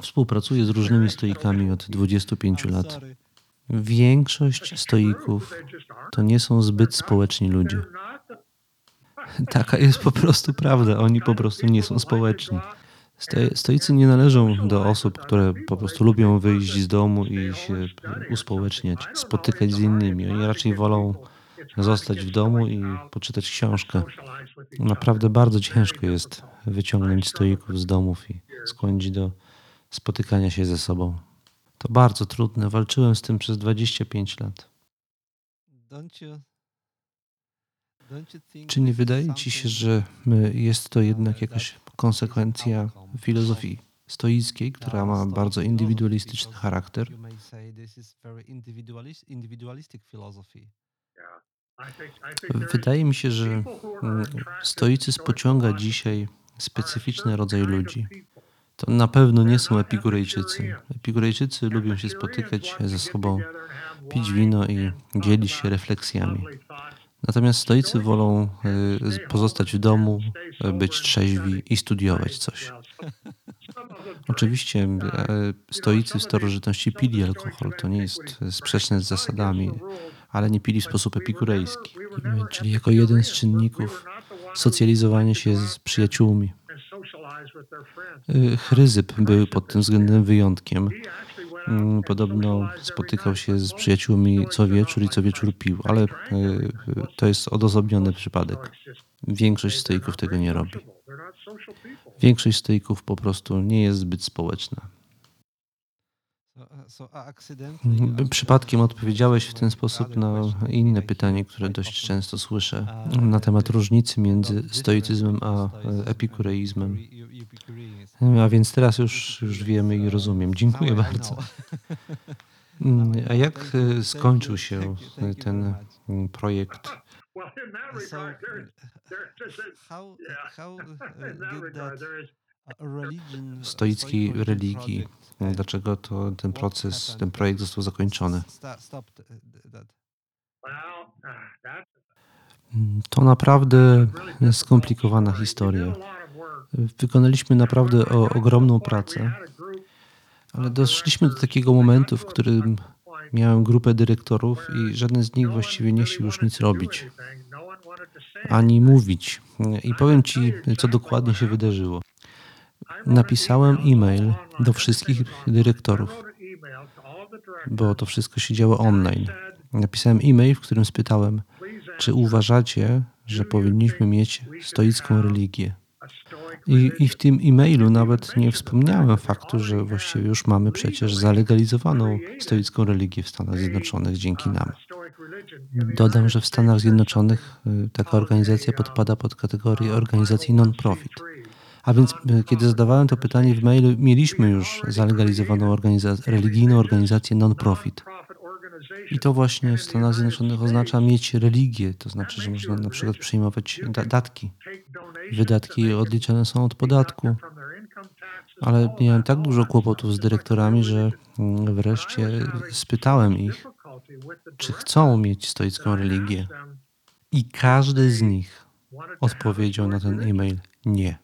Współpracuję z różnymi stoikami od 25 I'm lat. Większość stoików to nie są zbyt społeczni ludzie. Taka jest po prostu prawda. Oni po prostu nie są społeczni. Sto- Stoicy nie należą do osób, które po prostu lubią wyjść z domu i się uspołeczniać, spotykać z innymi. Oni raczej wolą zostać w domu i poczytać książkę. Naprawdę bardzo ciężko jest wyciągnąć stoików z domów i skłonić do spotykania się ze sobą. To bardzo trudne. Walczyłem z tym przez 25 lat. Czy nie wydaje ci się, że jest to jednak jakaś konsekwencja filozofii stoickiej, która ma bardzo indywidualistyczny charakter? Wydaje mi się, że mm, stoicyzm pociąga dzisiaj specyficzny rodzaj ludzi. To na pewno nie są epikurejczycy. Epikurejczycy lubią się spotykać ze sobą, pić wino i dzielić się refleksjami. Natomiast stoicy wolą y, pozostać w domu, y, być trzeźwi i studiować coś. Oczywiście e, stoicy w starożytności pili alkohol, to nie jest sprzeczne z zasadami, ale nie pili w sposób epikurejski, czyli jako jeden z czynników socjalizowania się z przyjaciółmi. Chryzyp był pod tym względem wyjątkiem. Mm, Podobno spotykał się z przyjaciółmi co wieczór i co wieczór pił, ale e, to jest odosobniony przypadek. Większość stoików tego nie robi. Większość stoików po prostu nie jest zbyt społeczna. Asked Przypadkiem odpowiedziałeś w ten sposób na inne pytanie, które dość często słyszę na temat różnicy między stoicyzmem a e, epikureizmem. A więc teraz już, już wiemy i rozumiem. Dziękuję bardzo. know. Mm, A jak e, thank skończył się you ten mm, projekt? Stoickiej religii. Dlaczego to ten proces, ten projekt został zakończony? uh, Mm, To naprawdę skomplikowana historia. Wykonaliśmy naprawdę o, ogromną pracę, ale doszliśmy do takiego momentu, w którym miałem grupę dyrektorów i żaden z nich właściwie nie chciał już nic robić, ani mówić. I powiem Ci, co dokładnie się wydarzyło. Napisałem e-mail do wszystkich dyrektorów, bo to wszystko się działo online. Napisałem e-mail, w którym spytałem, czy uważacie, że powinniśmy mieć stoicką religię? I, I w tym e-mailu nawet nie wspomniałem faktu, że właściwie już mamy przecież zalegalizowaną stoicką religię w Stanach Zjednoczonych dzięki nam. Dodam, że w Stanach Zjednoczonych y, taka organizacja podpada pod kategorię organizacji non-profit. A więc, y, kiedy zadawałem to pytanie w mailu, mieliśmy już zalegalizowaną organiza- religijną organizację non-profit. I to właśnie w Stanach Zjednoczonych oznacza mieć religię, to znaczy, że można na przykład przyjmować da- datki. Wydatki odliczane są od podatku. Ale miałem tak dużo kłopotów z dyrektorami, że mm, wreszcie spytałem ich, czy chcą mieć stoicką religię. I każdy z nich odpowiedział na ten e-mail nie.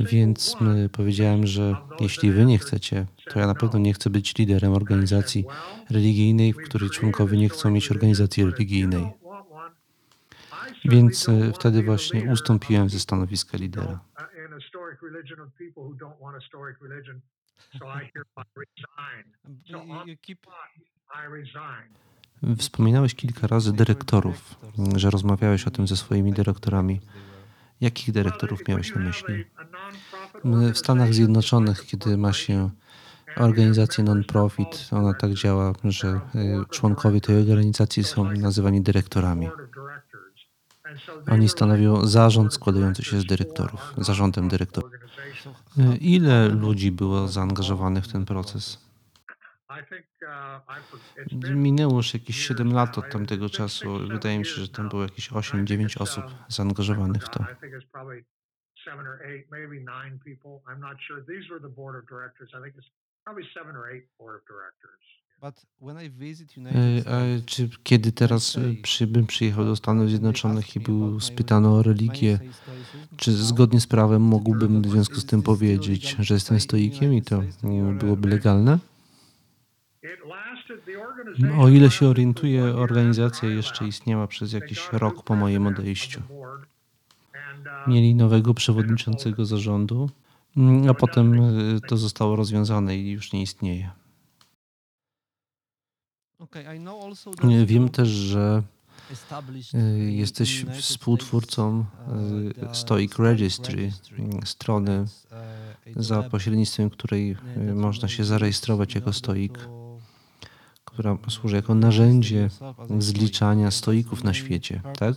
Więc powiedziałem, że jeśli wy nie chcecie, to ja na pewno nie chcę być liderem organizacji religijnej, w której członkowie nie chcą mieć organizacji religijnej. Więc y, wtedy właśnie ustąpiłem ze stanowiska lidera. Wspominałeś kilka razy dyrektorów, że rozmawiałeś o tym ze swoimi dyrektorami. Jakich dyrektorów miałeś na myśli? W Stanach Zjednoczonych, kiedy ma się organizację non-profit, ona tak działa, że y, członkowie tej organizacji są nazywani dyrektorami. Oni stanowią zarząd składający się z dyrektorów, zarządem dyrektorów. Y, Ile ludzi było zaangażowanych w ten proces? Minęło już jakieś 7 lat od tamtego czasu. Wydaje mi się, że tam było jakieś 8-9 osób zaangażowanych w to. czy kiedy teraz przy, bym przyjechał do Stanów Zjednoczonych i był spytano o religię, czy zgodnie z prawem mógłbym w związku z tym powiedzieć, że jestem stoikiem i to byłoby legalne? It lasted, the organization O ile się orientuję, organizacja jeszcze istniała przez jakiś rok po moim odejściu. Mieli nowego przewodniczącego zarządu, mm, a potem y, to zostało rozwiązane i już nie istnieje. Y, Wiem też, że in- jesteś współtwórcą uh, Stoic Registry, y, strony, uh, za pośrednictwem której można się zarejestrować jako stoik, to, która służy jako narzędzie zliczania stoików na świecie, tak?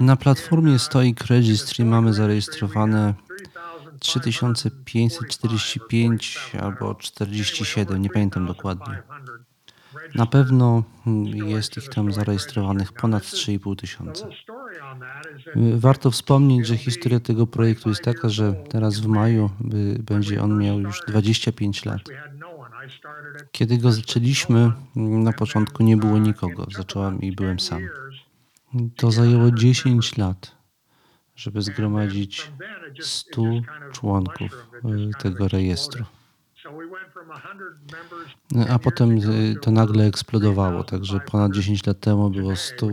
Na platformie Stoic Registry mamy zarejestrowane 3545 albo 47, nie pamiętam dokładnie. Na pewno jest ich tam zarejestrowanych ponad 3,5 tysiąca. Warto wspomnieć, że historia tego projektu jest taka, że teraz w maju y, będzie on miał już 25 lat. Kiedy go zaczęliśmy, na początku nie było nikogo. Zacząłem i byłem sam. To zajęło 10 lat, żeby zgromadzić 100 członków y, tego rejestru. A potem y, to nagle eksplodowało, także ponad 10 lat temu było 100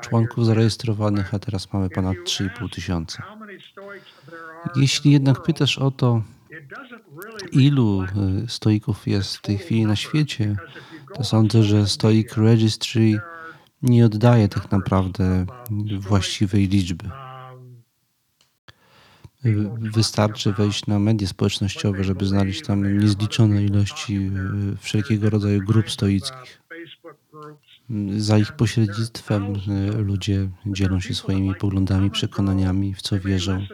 członków zarejestrowanych, a teraz mamy ponad 3,5 tysiąca. Jeśli jednak pytasz o to, ilu y, stoików jest w tej chwili na świecie, to sądzę, że Stoic Registry nie oddaje tak naprawdę właściwej liczby. Y, Wystarczy wejść na media społecznościowe, żeby znaleźć tam niezliczone ilości y, wszelkiego rodzaju grup stoickich. Za ich pośrednictwem ludzie dzielą się swoimi poglądami, przekonaniami, w co wierzą.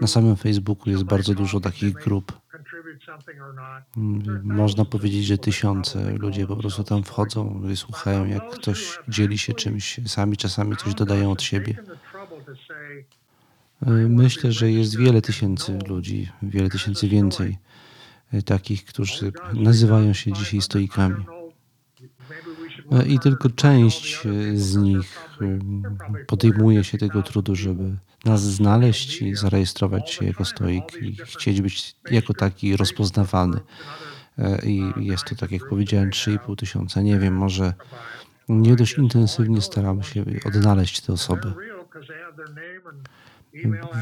Na samym Facebooku jest bardzo dużo takich grup. Y, Można powiedzieć, że tysiące ludzie po prostu tam wchodzą i słuchają, jak ktoś dzieli się czymś, sami czasami coś dodają od siebie. Y, Myślę, że jest wiele tysięcy ludzi, wiele tysięcy więcej y, takich, którzy nazywają się dzisiaj stoikami. Y, I tylko część z nich podejmuje się tego trudu, żeby nas znaleźć i zarejestrować się jako stoik i chcieć być jako taki rozpoznawany. Y, I jest to, tak jak powiedziałem, 3,5 tysiąca. Nie wiem, może nie dość intensywnie staramy się odnaleźć te osoby.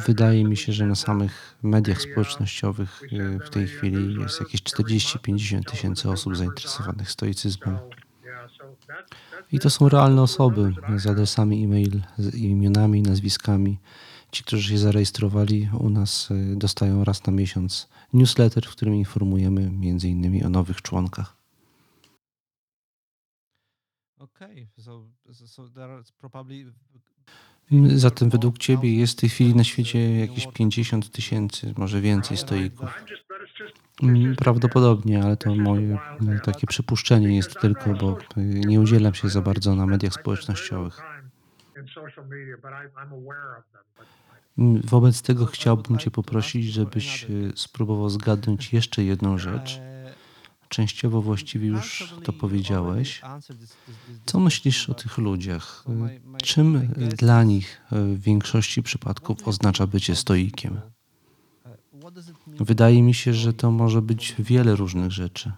Wydaje mi się, że na samych mediach społecznościowych y, w tej chwili jest jakieś 40-50 tysięcy osób zainteresowanych stoicyzmem. I to są realne osoby z adresami e-mail, z imionami, nazwiskami. Ci, którzy się zarejestrowali u nas, y, dostają raz na miesiąc newsletter, w którym informujemy między innymi o nowych członkach. Okay, so so probably Zatem według Ciebie jest w tej chwili na świecie jakieś 50 tysięcy, może więcej stoików. Mm, Prawdopodobnie, ale to moje mm, takie przypuszczenie jest tylko, bo y, nie udzielam się za bardzo na mediach społecznościowych. Mm, Wobec tego chciałbym Cię poprosić, żebyś y, spróbował zgadnąć jeszcze jedną rzecz. e, Częściowo właściwie już to powiedziałeś. Co myślisz o tych ludziach? Y, Czym y, dla nich w większości przypadków oznacza bycie stoikiem? Wydaje mi się, że to może być wiele różnych rzeczy.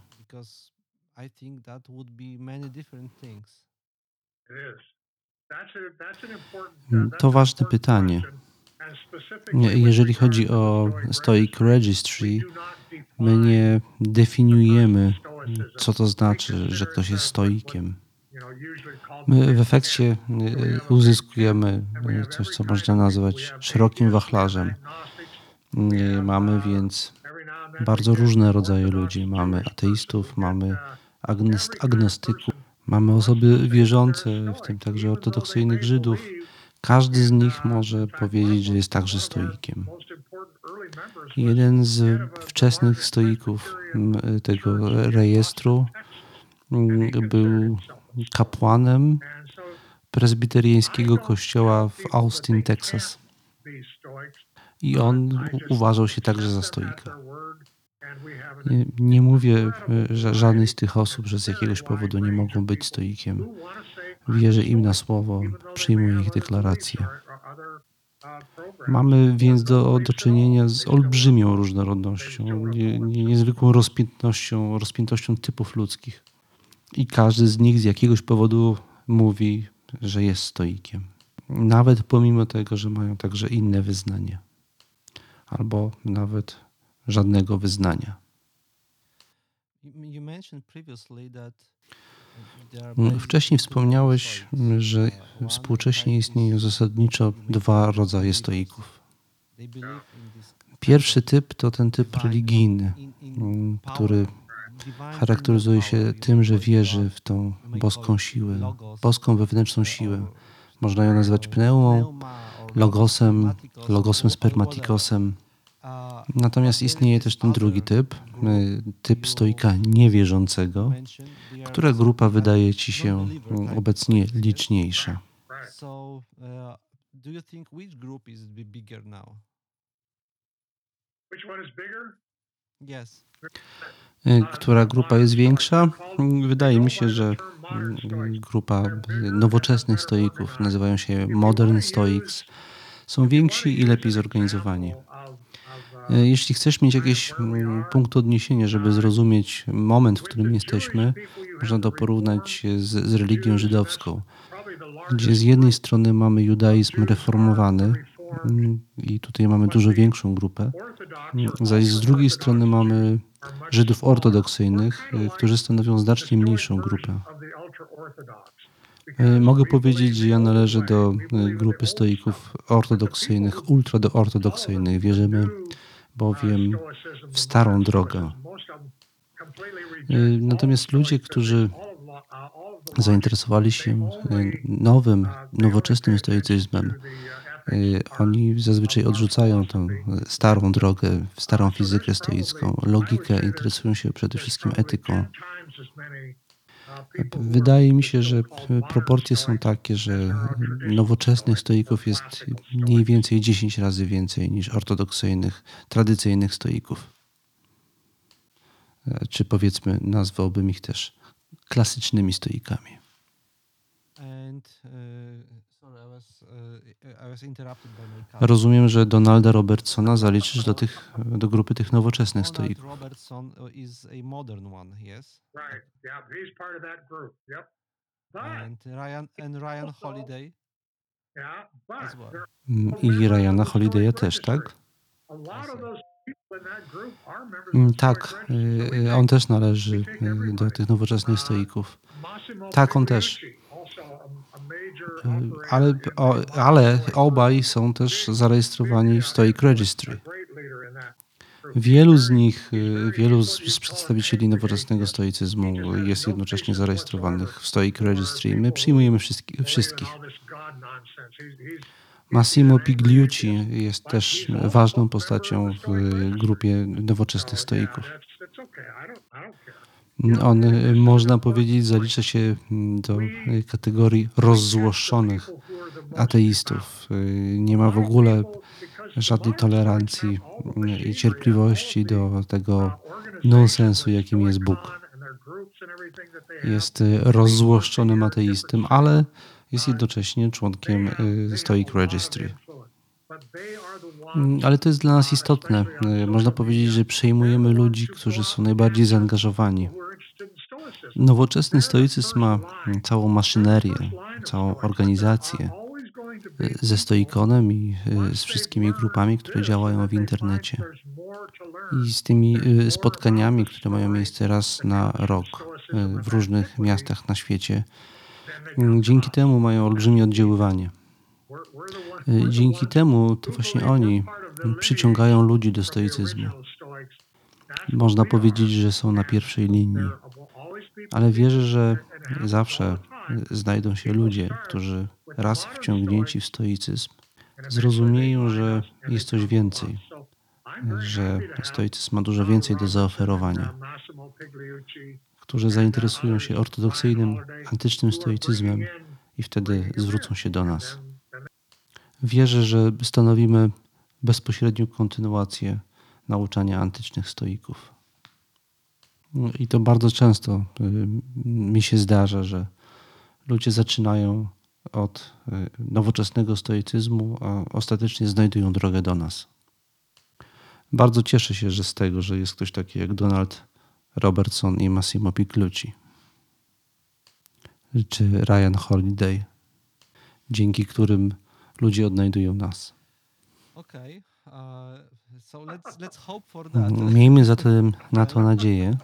Mm, To ważne pytanie. Jeżeli chodzi o Stoic Registry, my nie definiujemy, co to znaczy, że ktoś jest stoikiem. My w efekcie y, uzyskujemy y, coś, co można nazwać szerokim wachlarzem. Y, Mamy więc bardzo różne rodzaje ludzi. Mamy ateistów, mamy agnost- agnostyków, mamy osoby wierzące, w tym także ortodoksyjnych Żydów. Każdy z nich może powiedzieć, że jest także stoikiem. Jeden z wczesnych stoików tego rejestru był kapłanem prezbiteriańskiego kościoła w Austin, Texas. I on uważał się także za stoika. Nie, nie mówię, że żadnej z tych osób, że z jakiegoś powodu nie mogą być stoikiem. Wierzę im na słowo, przyjmuję ich deklaracje. Mamy więc do, do czynienia z olbrzymią różnorodnością, nie, nie, niezwykłą rozpiętnością, rozpiętością typów ludzkich. I każdy z nich z jakiegoś powodu mówi, że jest stoikiem. Nawet pomimo tego, że mają także inne wyznania. Albo nawet żadnego wyznania. You mentioned previously that Mm, Wcześniej wspomniałeś, stoics. że współcześnie istnieją is zasadniczo dwa rodzaje stoików. Pierwszy typ to ten typ religijny, mm, który charakteryzuje się tym, że wierzy w tą boską siłę, boską wewnętrzną siłę. Można ją nazwać pneumą, logosem, logosem spermatikosem. Natomiast istnieje is też ten drugi typ, typ stoika niewierzącego, która grupa wydaje ci się obecnie liczniejsza. Uh. Y, Która grupa jest większa? Wydaje mi się, że mm, grupa nowoczesnych stoików, nazywają się Modern Stoics, są więksi i lepiej zorganizowani. Y, Jeśli chcesz mieć jakiś mm, punkt odniesienia, żeby zrozumieć moment, w którym jesteśmy, można to porównać z, z religią żydowską, gdzie z jednej strony mamy judaizm reformowany mm, i tutaj mamy dużo większą grupę, zaś z drugiej strony mamy Żydów ortodoksyjnych, y, którzy stanowią znacznie mniejszą grupę. Y, Mogę powiedzieć, że ja należę do grupy stoików ortodoksyjnych, ultraortodoksyjnych. Wierzymy bowiem w starą drogę. Y, Natomiast ludzie, którzy zainteresowali się y, nowym, nowoczesnym stoicyzmem, y, oni zazwyczaj odrzucają tą starą drogę, starą fizykę stoicką, logikę, interesują się przede wszystkim etyką. Wydaje mi się, że proporcje są takie, że nowoczesnych stoików jest mniej więcej 10 razy więcej niż ortodoksyjnych, tradycyjnych stoików. E, Czy powiedzmy, nazwałbym ich też klasycznymi stoikami. Rozumiem, że Donalda Robertsona zaliczysz do, tych, do grupy tych nowoczesnych stoików. Robertson uh, is a modern one, yes. Right. Yeah, he's part of that group. Yep. And Ryan and Ryan Holiday. Mm, I Ryana Holiday'a też, tak? Mm, Tak, y, on też należy y, do tych nowoczesnych stoików. Tak, on też. Ale, in o, ale obaj są też zarejestrowani w Stoic Registry. Wielu z nich, y, wielu z, przedstawicieli nowoczesnego stoicyzmu jest jednocześnie zarejestrowanych w Stoic Registry. My przyjmujemy wszystkich. wszystkich. Massimo Pigliucci jest też ważną postacią w grupie nowoczesnych stoików. On, y, można powiedzieć, zalicza się mm, do y, kategorii rozzłoszczonych ateistów. Y, Nie ma w ogóle żadnej tolerancji i cierpliwości do tego nonsensu, jakim jest Bóg. Jest rozzłoszczonym ateistą, ale jest jednocześnie członkiem Stoic Registry. Mm, Ale to jest dla nas istotne. Można powiedzieć, że przyjmujemy ludzi, którzy są najbardziej zaangażowani. Nowoczesny stoicyzm ma całą maszynerię, całą organizację y, ze stoikonem i y, z wszystkimi grupami, które działają w internecie. I z tymi y, spotkaniami, które mają miejsce raz na rok w różnych miastach na świecie. Dzięki temu mają olbrzymie oddziaływanie. Dzięki temu to właśnie oni przyciągają ludzi do stoicyzmu. Można powiedzieć, że są na pierwszej linii. Ale wierzę, że zawsze znajdą się ludzie, którzy raz wciągnięci w stoicyzm zrozumieją, że jest coś więcej, że stoicyzm ma dużo więcej do zaoferowania, którzy zainteresują się ortodoksyjnym, antycznym stoicyzmem i wtedy zwrócą się do nas. Wierzę, że stanowimy bezpośrednią kontynuację nauczania antycznych stoików. No I to bardzo często y, mi się zdarza, że ludzie zaczynają od y, nowoczesnego stoicyzmu, a ostatecznie znajdują drogę do nas. Bardzo cieszę się że z tego, że jest ktoś taki jak Donald Robertson i Massimo Pigliucci, czy Ryan Holiday, dzięki którym ludzie odnajdują nas. Okay. Uh, so let's let's that. Miejmy zatem na to nadzieję.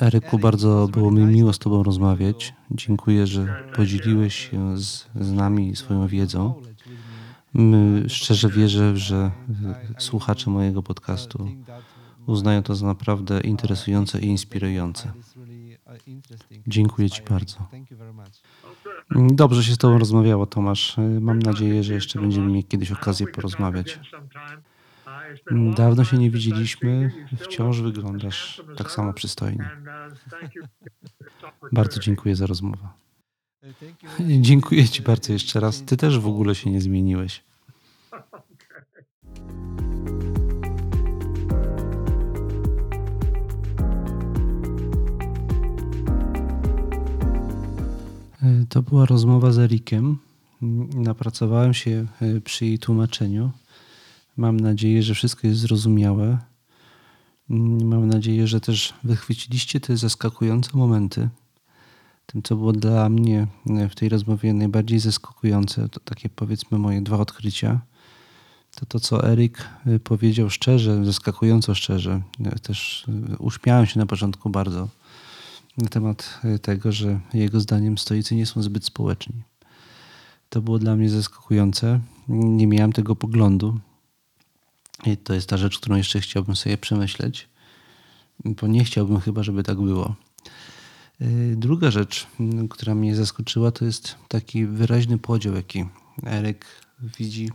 Eryku, bardzo było mi miło z Tobą rozmawiać. Dziękuję, że podzieliłeś się z, z nami swoją wiedzą. My szczerze wierzę, że słuchacze mojego podcastu uznają to za naprawdę interesujące i inspirujące. Dziękuję Ci bardzo. Dobrze się z Tobą rozmawiało, Tomasz. Mam nadzieję, że jeszcze będziemy mieli kiedyś okazję porozmawiać. Dawno się nie widzieliśmy. Wciąż wyglądasz tak samo przystojnie. Bardzo dziękuję za rozmowę. Dziękuję Ci bardzo jeszcze raz. Ty też w ogóle się nie zmieniłeś. To była rozmowa z Erikiem. Mm, Napracowałem się e, przy jej tłumaczeniu. Mam nadzieję, że wszystko jest zrozumiałe. Mm, Mam nadzieję, że też wychwyciliście te zaskakujące momenty. Tym, co było dla mnie e, w tej rozmowie najbardziej zaskakujące, to takie powiedzmy moje dwa odkrycia. To to, co Erik e, powiedział szczerze, zaskakująco szczerze. E, Też uśmiałem się na początku bardzo na temat tego, że jego zdaniem stoicy nie są zbyt społeczni. To było dla mnie zaskakujące. Nie miałem tego poglądu. I to jest ta rzecz, którą jeszcze chciałbym sobie przemyśleć, bo nie chciałbym chyba, żeby tak było. Yy, Druga rzecz, mm, która mnie zaskoczyła, to jest taki wyraźny podział, jaki Eryk widzi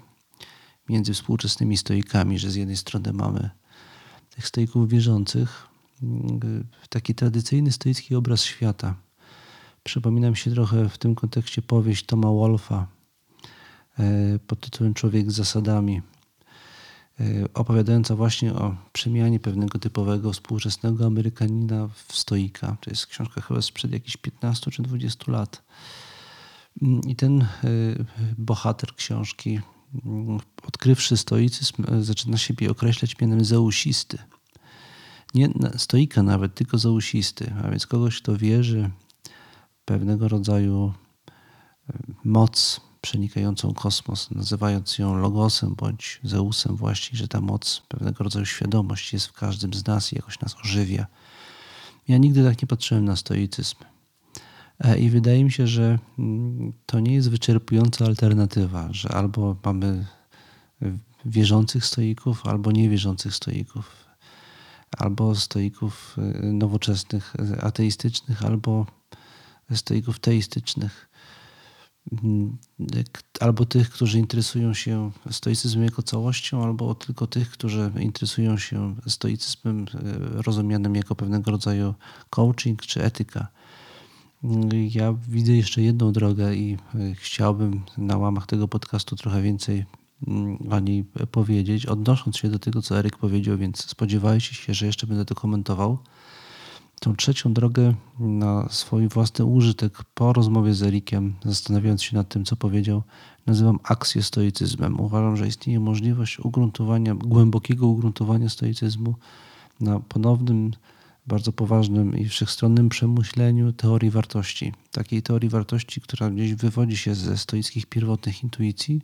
między współczesnymi stoikami, że z jednej strony mamy tych stoików wierzących, mm, taki tradycyjny stoicki obraz świata. Przypomina mi się trochę w tym kontekście powieść Toma Wolfa e, pod tytułem Człowiek z zasadami, opowiadająca właśnie o przemianie pewnego typowego współczesnego Amerykanina w stoika. To jest książka chyba sprzed jakichś 15 czy 20 lat. Mm, I ten e, bohater książki, mm, odkrywszy stoicyzm, e, zaczyna siebie określać mianem zeusisty. Nie stoika nawet, tylko zeusisty, a więc kogoś, kto wierzy pewnego rodzaju moc przenikającą kosmos, nazywając ją Logosem bądź Zeusem właśnie, że ta moc, pewnego rodzaju świadomość jest w każdym z nas i jakoś nas ożywia. Ja nigdy tak nie patrzyłem na stoicyzm. E, I wydaje mi się, że mm, to nie jest wyczerpująca alternatywa, że albo mamy wierzących stoików, albo niewierzących stoików, albo stoików y, nowoczesnych, y, ateistycznych, albo stoików teistycznych, albo tych, którzy interesują się stoicyzmem jako całością, albo tylko tych, którzy interesują się stoicyzmem y, rozumianym jako pewnego rodzaju coaching czy etyka. Ja widzę jeszcze jedną drogę i chciałbym na łamach tego podcastu trochę więcej Mm, o niej powiedzieć, odnosząc się do tego, co Eryk powiedział, więc spodziewajcie się, że jeszcze będę to komentował. Tą trzecią drogę na swój własny użytek po rozmowie z Erikiem, zastanawiając się nad tym, co powiedział, nazywam stoicyzmem. Uważam, że istnieje możliwość ugruntowania, głębokiego ugruntowania stoicyzmu na ponownym, bardzo poważnym i wszechstronnym przemyśleniu teorii wartości. Takiej teorii wartości, która gdzieś wywodzi się ze stoickich pierwotnych intuicji,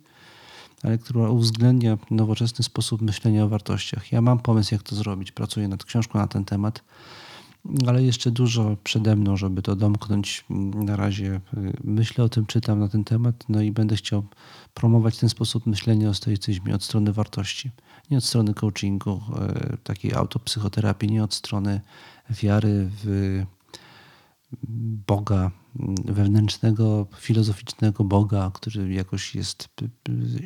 ale która uwzględnia nowoczesny sposób myślenia o wartościach. Ja mam pomysł, jak to zrobić. Pracuję nad książką na ten temat, ale jeszcze dużo przede mną, żeby to domknąć. Na razie y, myślę o tym, czytam na ten temat, no i będę chciał promować ten sposób myślenia o stoicyzmie od strony wartości. Nie od strony coachingu, y, takiej autopsychoterapii, nie od strony wiary w Boga, wewnętrznego, filozoficznego Boga, który jakoś jest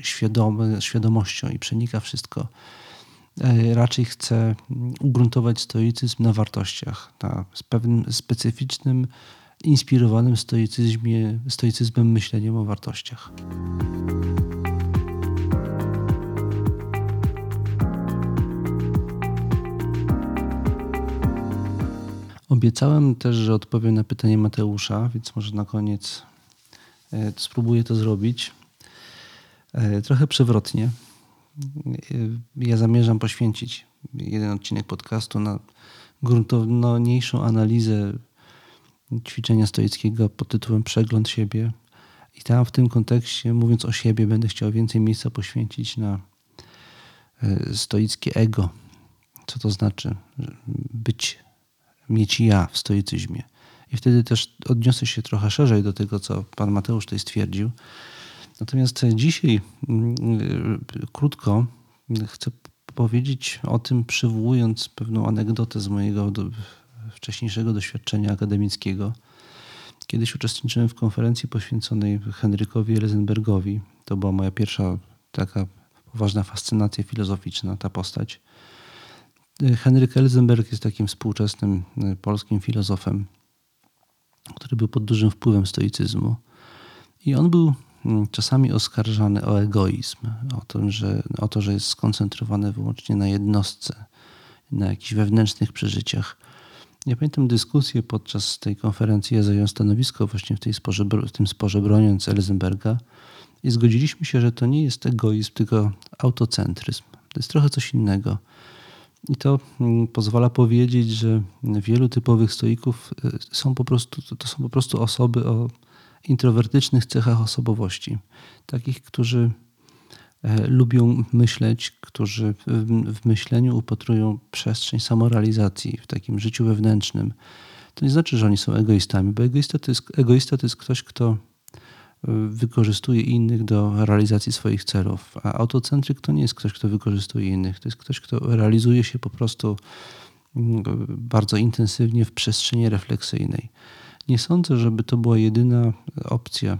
świadomy, świadomością i przenika wszystko. E, raczej chce ugruntować stoicyzm na wartościach, na pewnym specyficznym, inspirowanym stoicyzmie, stoicyzmem myśleniem o wartościach. Obiecałem też, że odpowiem na pytanie Mateusza, więc może na koniec e, spróbuję to zrobić. E, trochę przewrotnie. E, ja zamierzam poświęcić jeden odcinek podcastu na gruntowniejszą analizę ćwiczenia stoickiego pod tytułem Przegląd siebie. I tam w tym kontekście, mówiąc o siebie, będę chciał więcej miejsca poświęcić na stoickie ego. Co to znaczy być mieć ja w stoicyzmie. I wtedy też odniosę się trochę szerzej do tego, co pan Mateusz tutaj stwierdził. Natomiast dzisiaj mm, krótko chcę powiedzieć o tym, przywołując pewną anegdotę z mojego do, wcześniejszego doświadczenia akademickiego. Kiedyś uczestniczyłem w konferencji poświęconej Henrykowi Rosenbergowi. To była moja pierwsza taka poważna fascynacja filozoficzna, ta postać. Henryk Elzenberg jest takim współczesnym e, polskim filozofem, który był pod dużym wpływem stoicyzmu. I on był czasami oskarżany o egoizm, o to, że, o to, że jest skoncentrowany wyłącznie na jednostce, na jakichś wewnętrznych przeżyciach. Ja pamiętam dyskusję podczas tej konferencji, ja zająłem stanowisko właśnie w, tej sporze, w tym sporze broniąc Elzenberga i zgodziliśmy się, że to nie jest egoizm, tylko autocentryzm. To jest trochę coś innego. I to mm, pozwala powiedzieć, że wielu typowych stoików y, są po prostu, to są po prostu osoby o introwertycznych cechach osobowości. Takich, którzy e, lubią myśleć, którzy w myśleniu upatrują przestrzeń samorealizacji w takim życiu wewnętrznym. To nie znaczy, że oni są egoistami, bo egoista to jest, egoista to jest ktoś, kto wykorzystuje innych do realizacji swoich celów. A autocentryk to nie jest ktoś, kto wykorzystuje innych. To jest ktoś, kto realizuje się po prostu mm, bardzo intensywnie w przestrzeni refleksyjnej. Nie sądzę, żeby to była jedyna opcja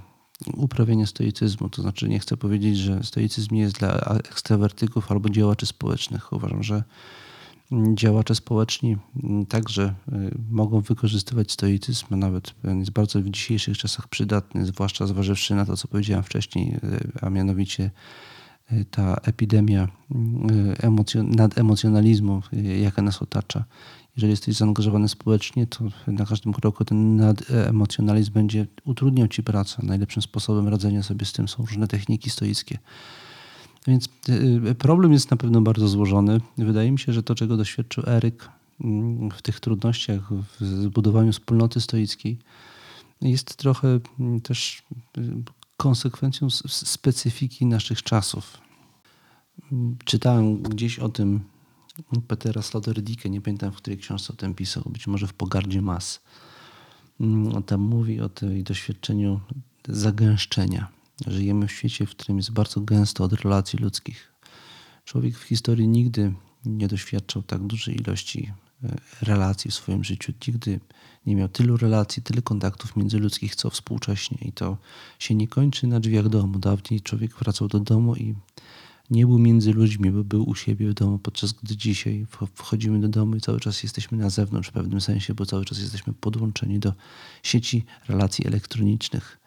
uprawiania stoicyzmu. To znaczy, nie chcę powiedzieć, że stoicyzm jest dla ekstrawertyków albo działaczy społecznych. Uważam, że działacze społeczni także y, mogą wykorzystywać stoicyzm, a nawet jest bardzo w dzisiejszych czasach przydatny, zwłaszcza zważywszy na to, co powiedziałem wcześniej, y, a mianowicie y, ta epidemia nademocjonalizmu, jaka nas otacza. Jeżeli jesteś zaangażowany społecznie, to na każdym kroku ten nademocjonalizm będzie utrudniał ci pracę. Najlepszym sposobem radzenia sobie z tym są różne techniki stoickie. Więc y, problem jest na pewno bardzo złożony. Wydaje mi się, że to, czego doświadczył Eryk mm, w tych trudnościach w zbudowaniu wspólnoty stoickiej, jest trochę mm, też konsekwencją specyfiki naszych czasów. Czytałem gdzieś o tym Petera Sloterdike, nie pamiętam w której książce o tym pisał, być może w Pogardzie Mas. Mm, tam mówi o tym doświadczeniu zagęszczenia. Żyjemy w świecie, w którym jest bardzo gęsto od relacji ludzkich. Człowiek w historii nigdy nie doświadczał tak dużej ilości e, relacji w swoim życiu. Nigdy nie miał tylu relacji, tyle kontaktów międzyludzkich, co współcześnie. I to się nie kończy na drzwiach domu. Dawniej człowiek wracał do domu i nie był między ludźmi, bo był u siebie w domu, podczas gdy dzisiaj wchodzimy do domu i cały czas jesteśmy na zewnątrz w pewnym sensie, bo cały czas jesteśmy podłączeni do sieci relacji elektronicznych.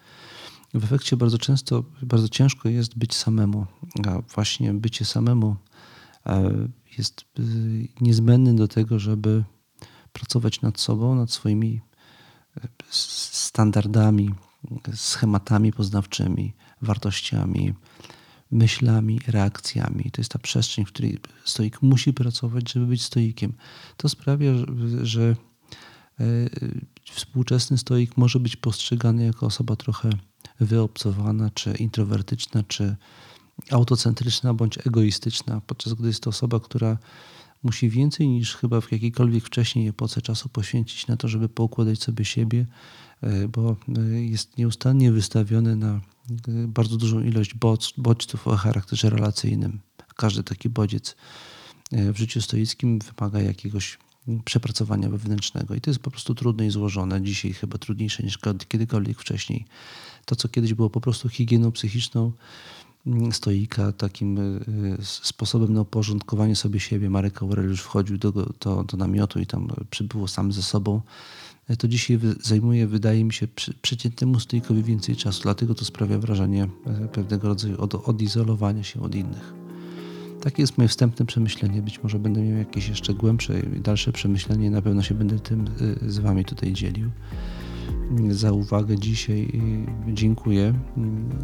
W efekcie bardzo często, bardzo ciężko jest być samemu, a właśnie bycie samemu e, jest e, niezbędny do tego, żeby pracować nad sobą, nad swoimi e, standardami, schematami poznawczymi, wartościami, myślami, reakcjami. To jest ta przestrzeń, w której stoik musi pracować, żeby być stoikiem. To sprawia, że współczesny stoik może być postrzegany jako osoba trochę wyobcowana, czy introwertyczna, czy autocentryczna, bądź egoistyczna, podczas gdy jest to osoba, która musi więcej niż chyba w jakiejkolwiek wcześniej epoce czasu poświęcić na to, żeby poukładać sobie siebie, e, bo e, jest nieustannie wystawiony na e, bardzo dużą ilość bodźców o charakterze relacyjnym. Każdy taki bodziec w życiu stoickim wymaga jakiegoś przepracowania wewnętrznego i to jest po prostu trudne i złożone. Dzisiaj chyba trudniejsze niż kiedykolwiek wcześniej. To, co kiedyś było po prostu higieną psychiczną, mm, stoika, takim sposobem na uporządkowanie sobie siebie. Marek Aureliusz wchodził do, do, do namiotu i tam przybyło sam ze sobą. To dzisiaj zajmuje, wydaje mi się, przeciętnemu stoikowi więcej czasu. Dlatego to sprawia wrażenie e, pewnego rodzaju od, odizolowania się od innych. Takie jest moje wstępne przemyślenie. Być może będę miał jakieś jeszcze głębsze i dalsze przemyślenie. Na pewno się będę tym y, z Wami tutaj dzielił za uwagę dzisiaj. Dziękuję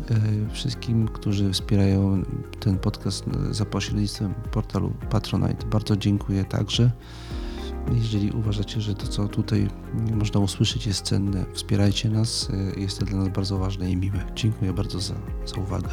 e, wszystkim, którzy wspierają ten podcast za pośrednictwem portalu Patronite. Bardzo dziękuję także. Jeżeli uważacie, że to, co tutaj można usłyszeć, jest cenne, wspierajcie nas. E, jest to dla nas bardzo ważne i miłe. Dziękuję bardzo za, za uwagę.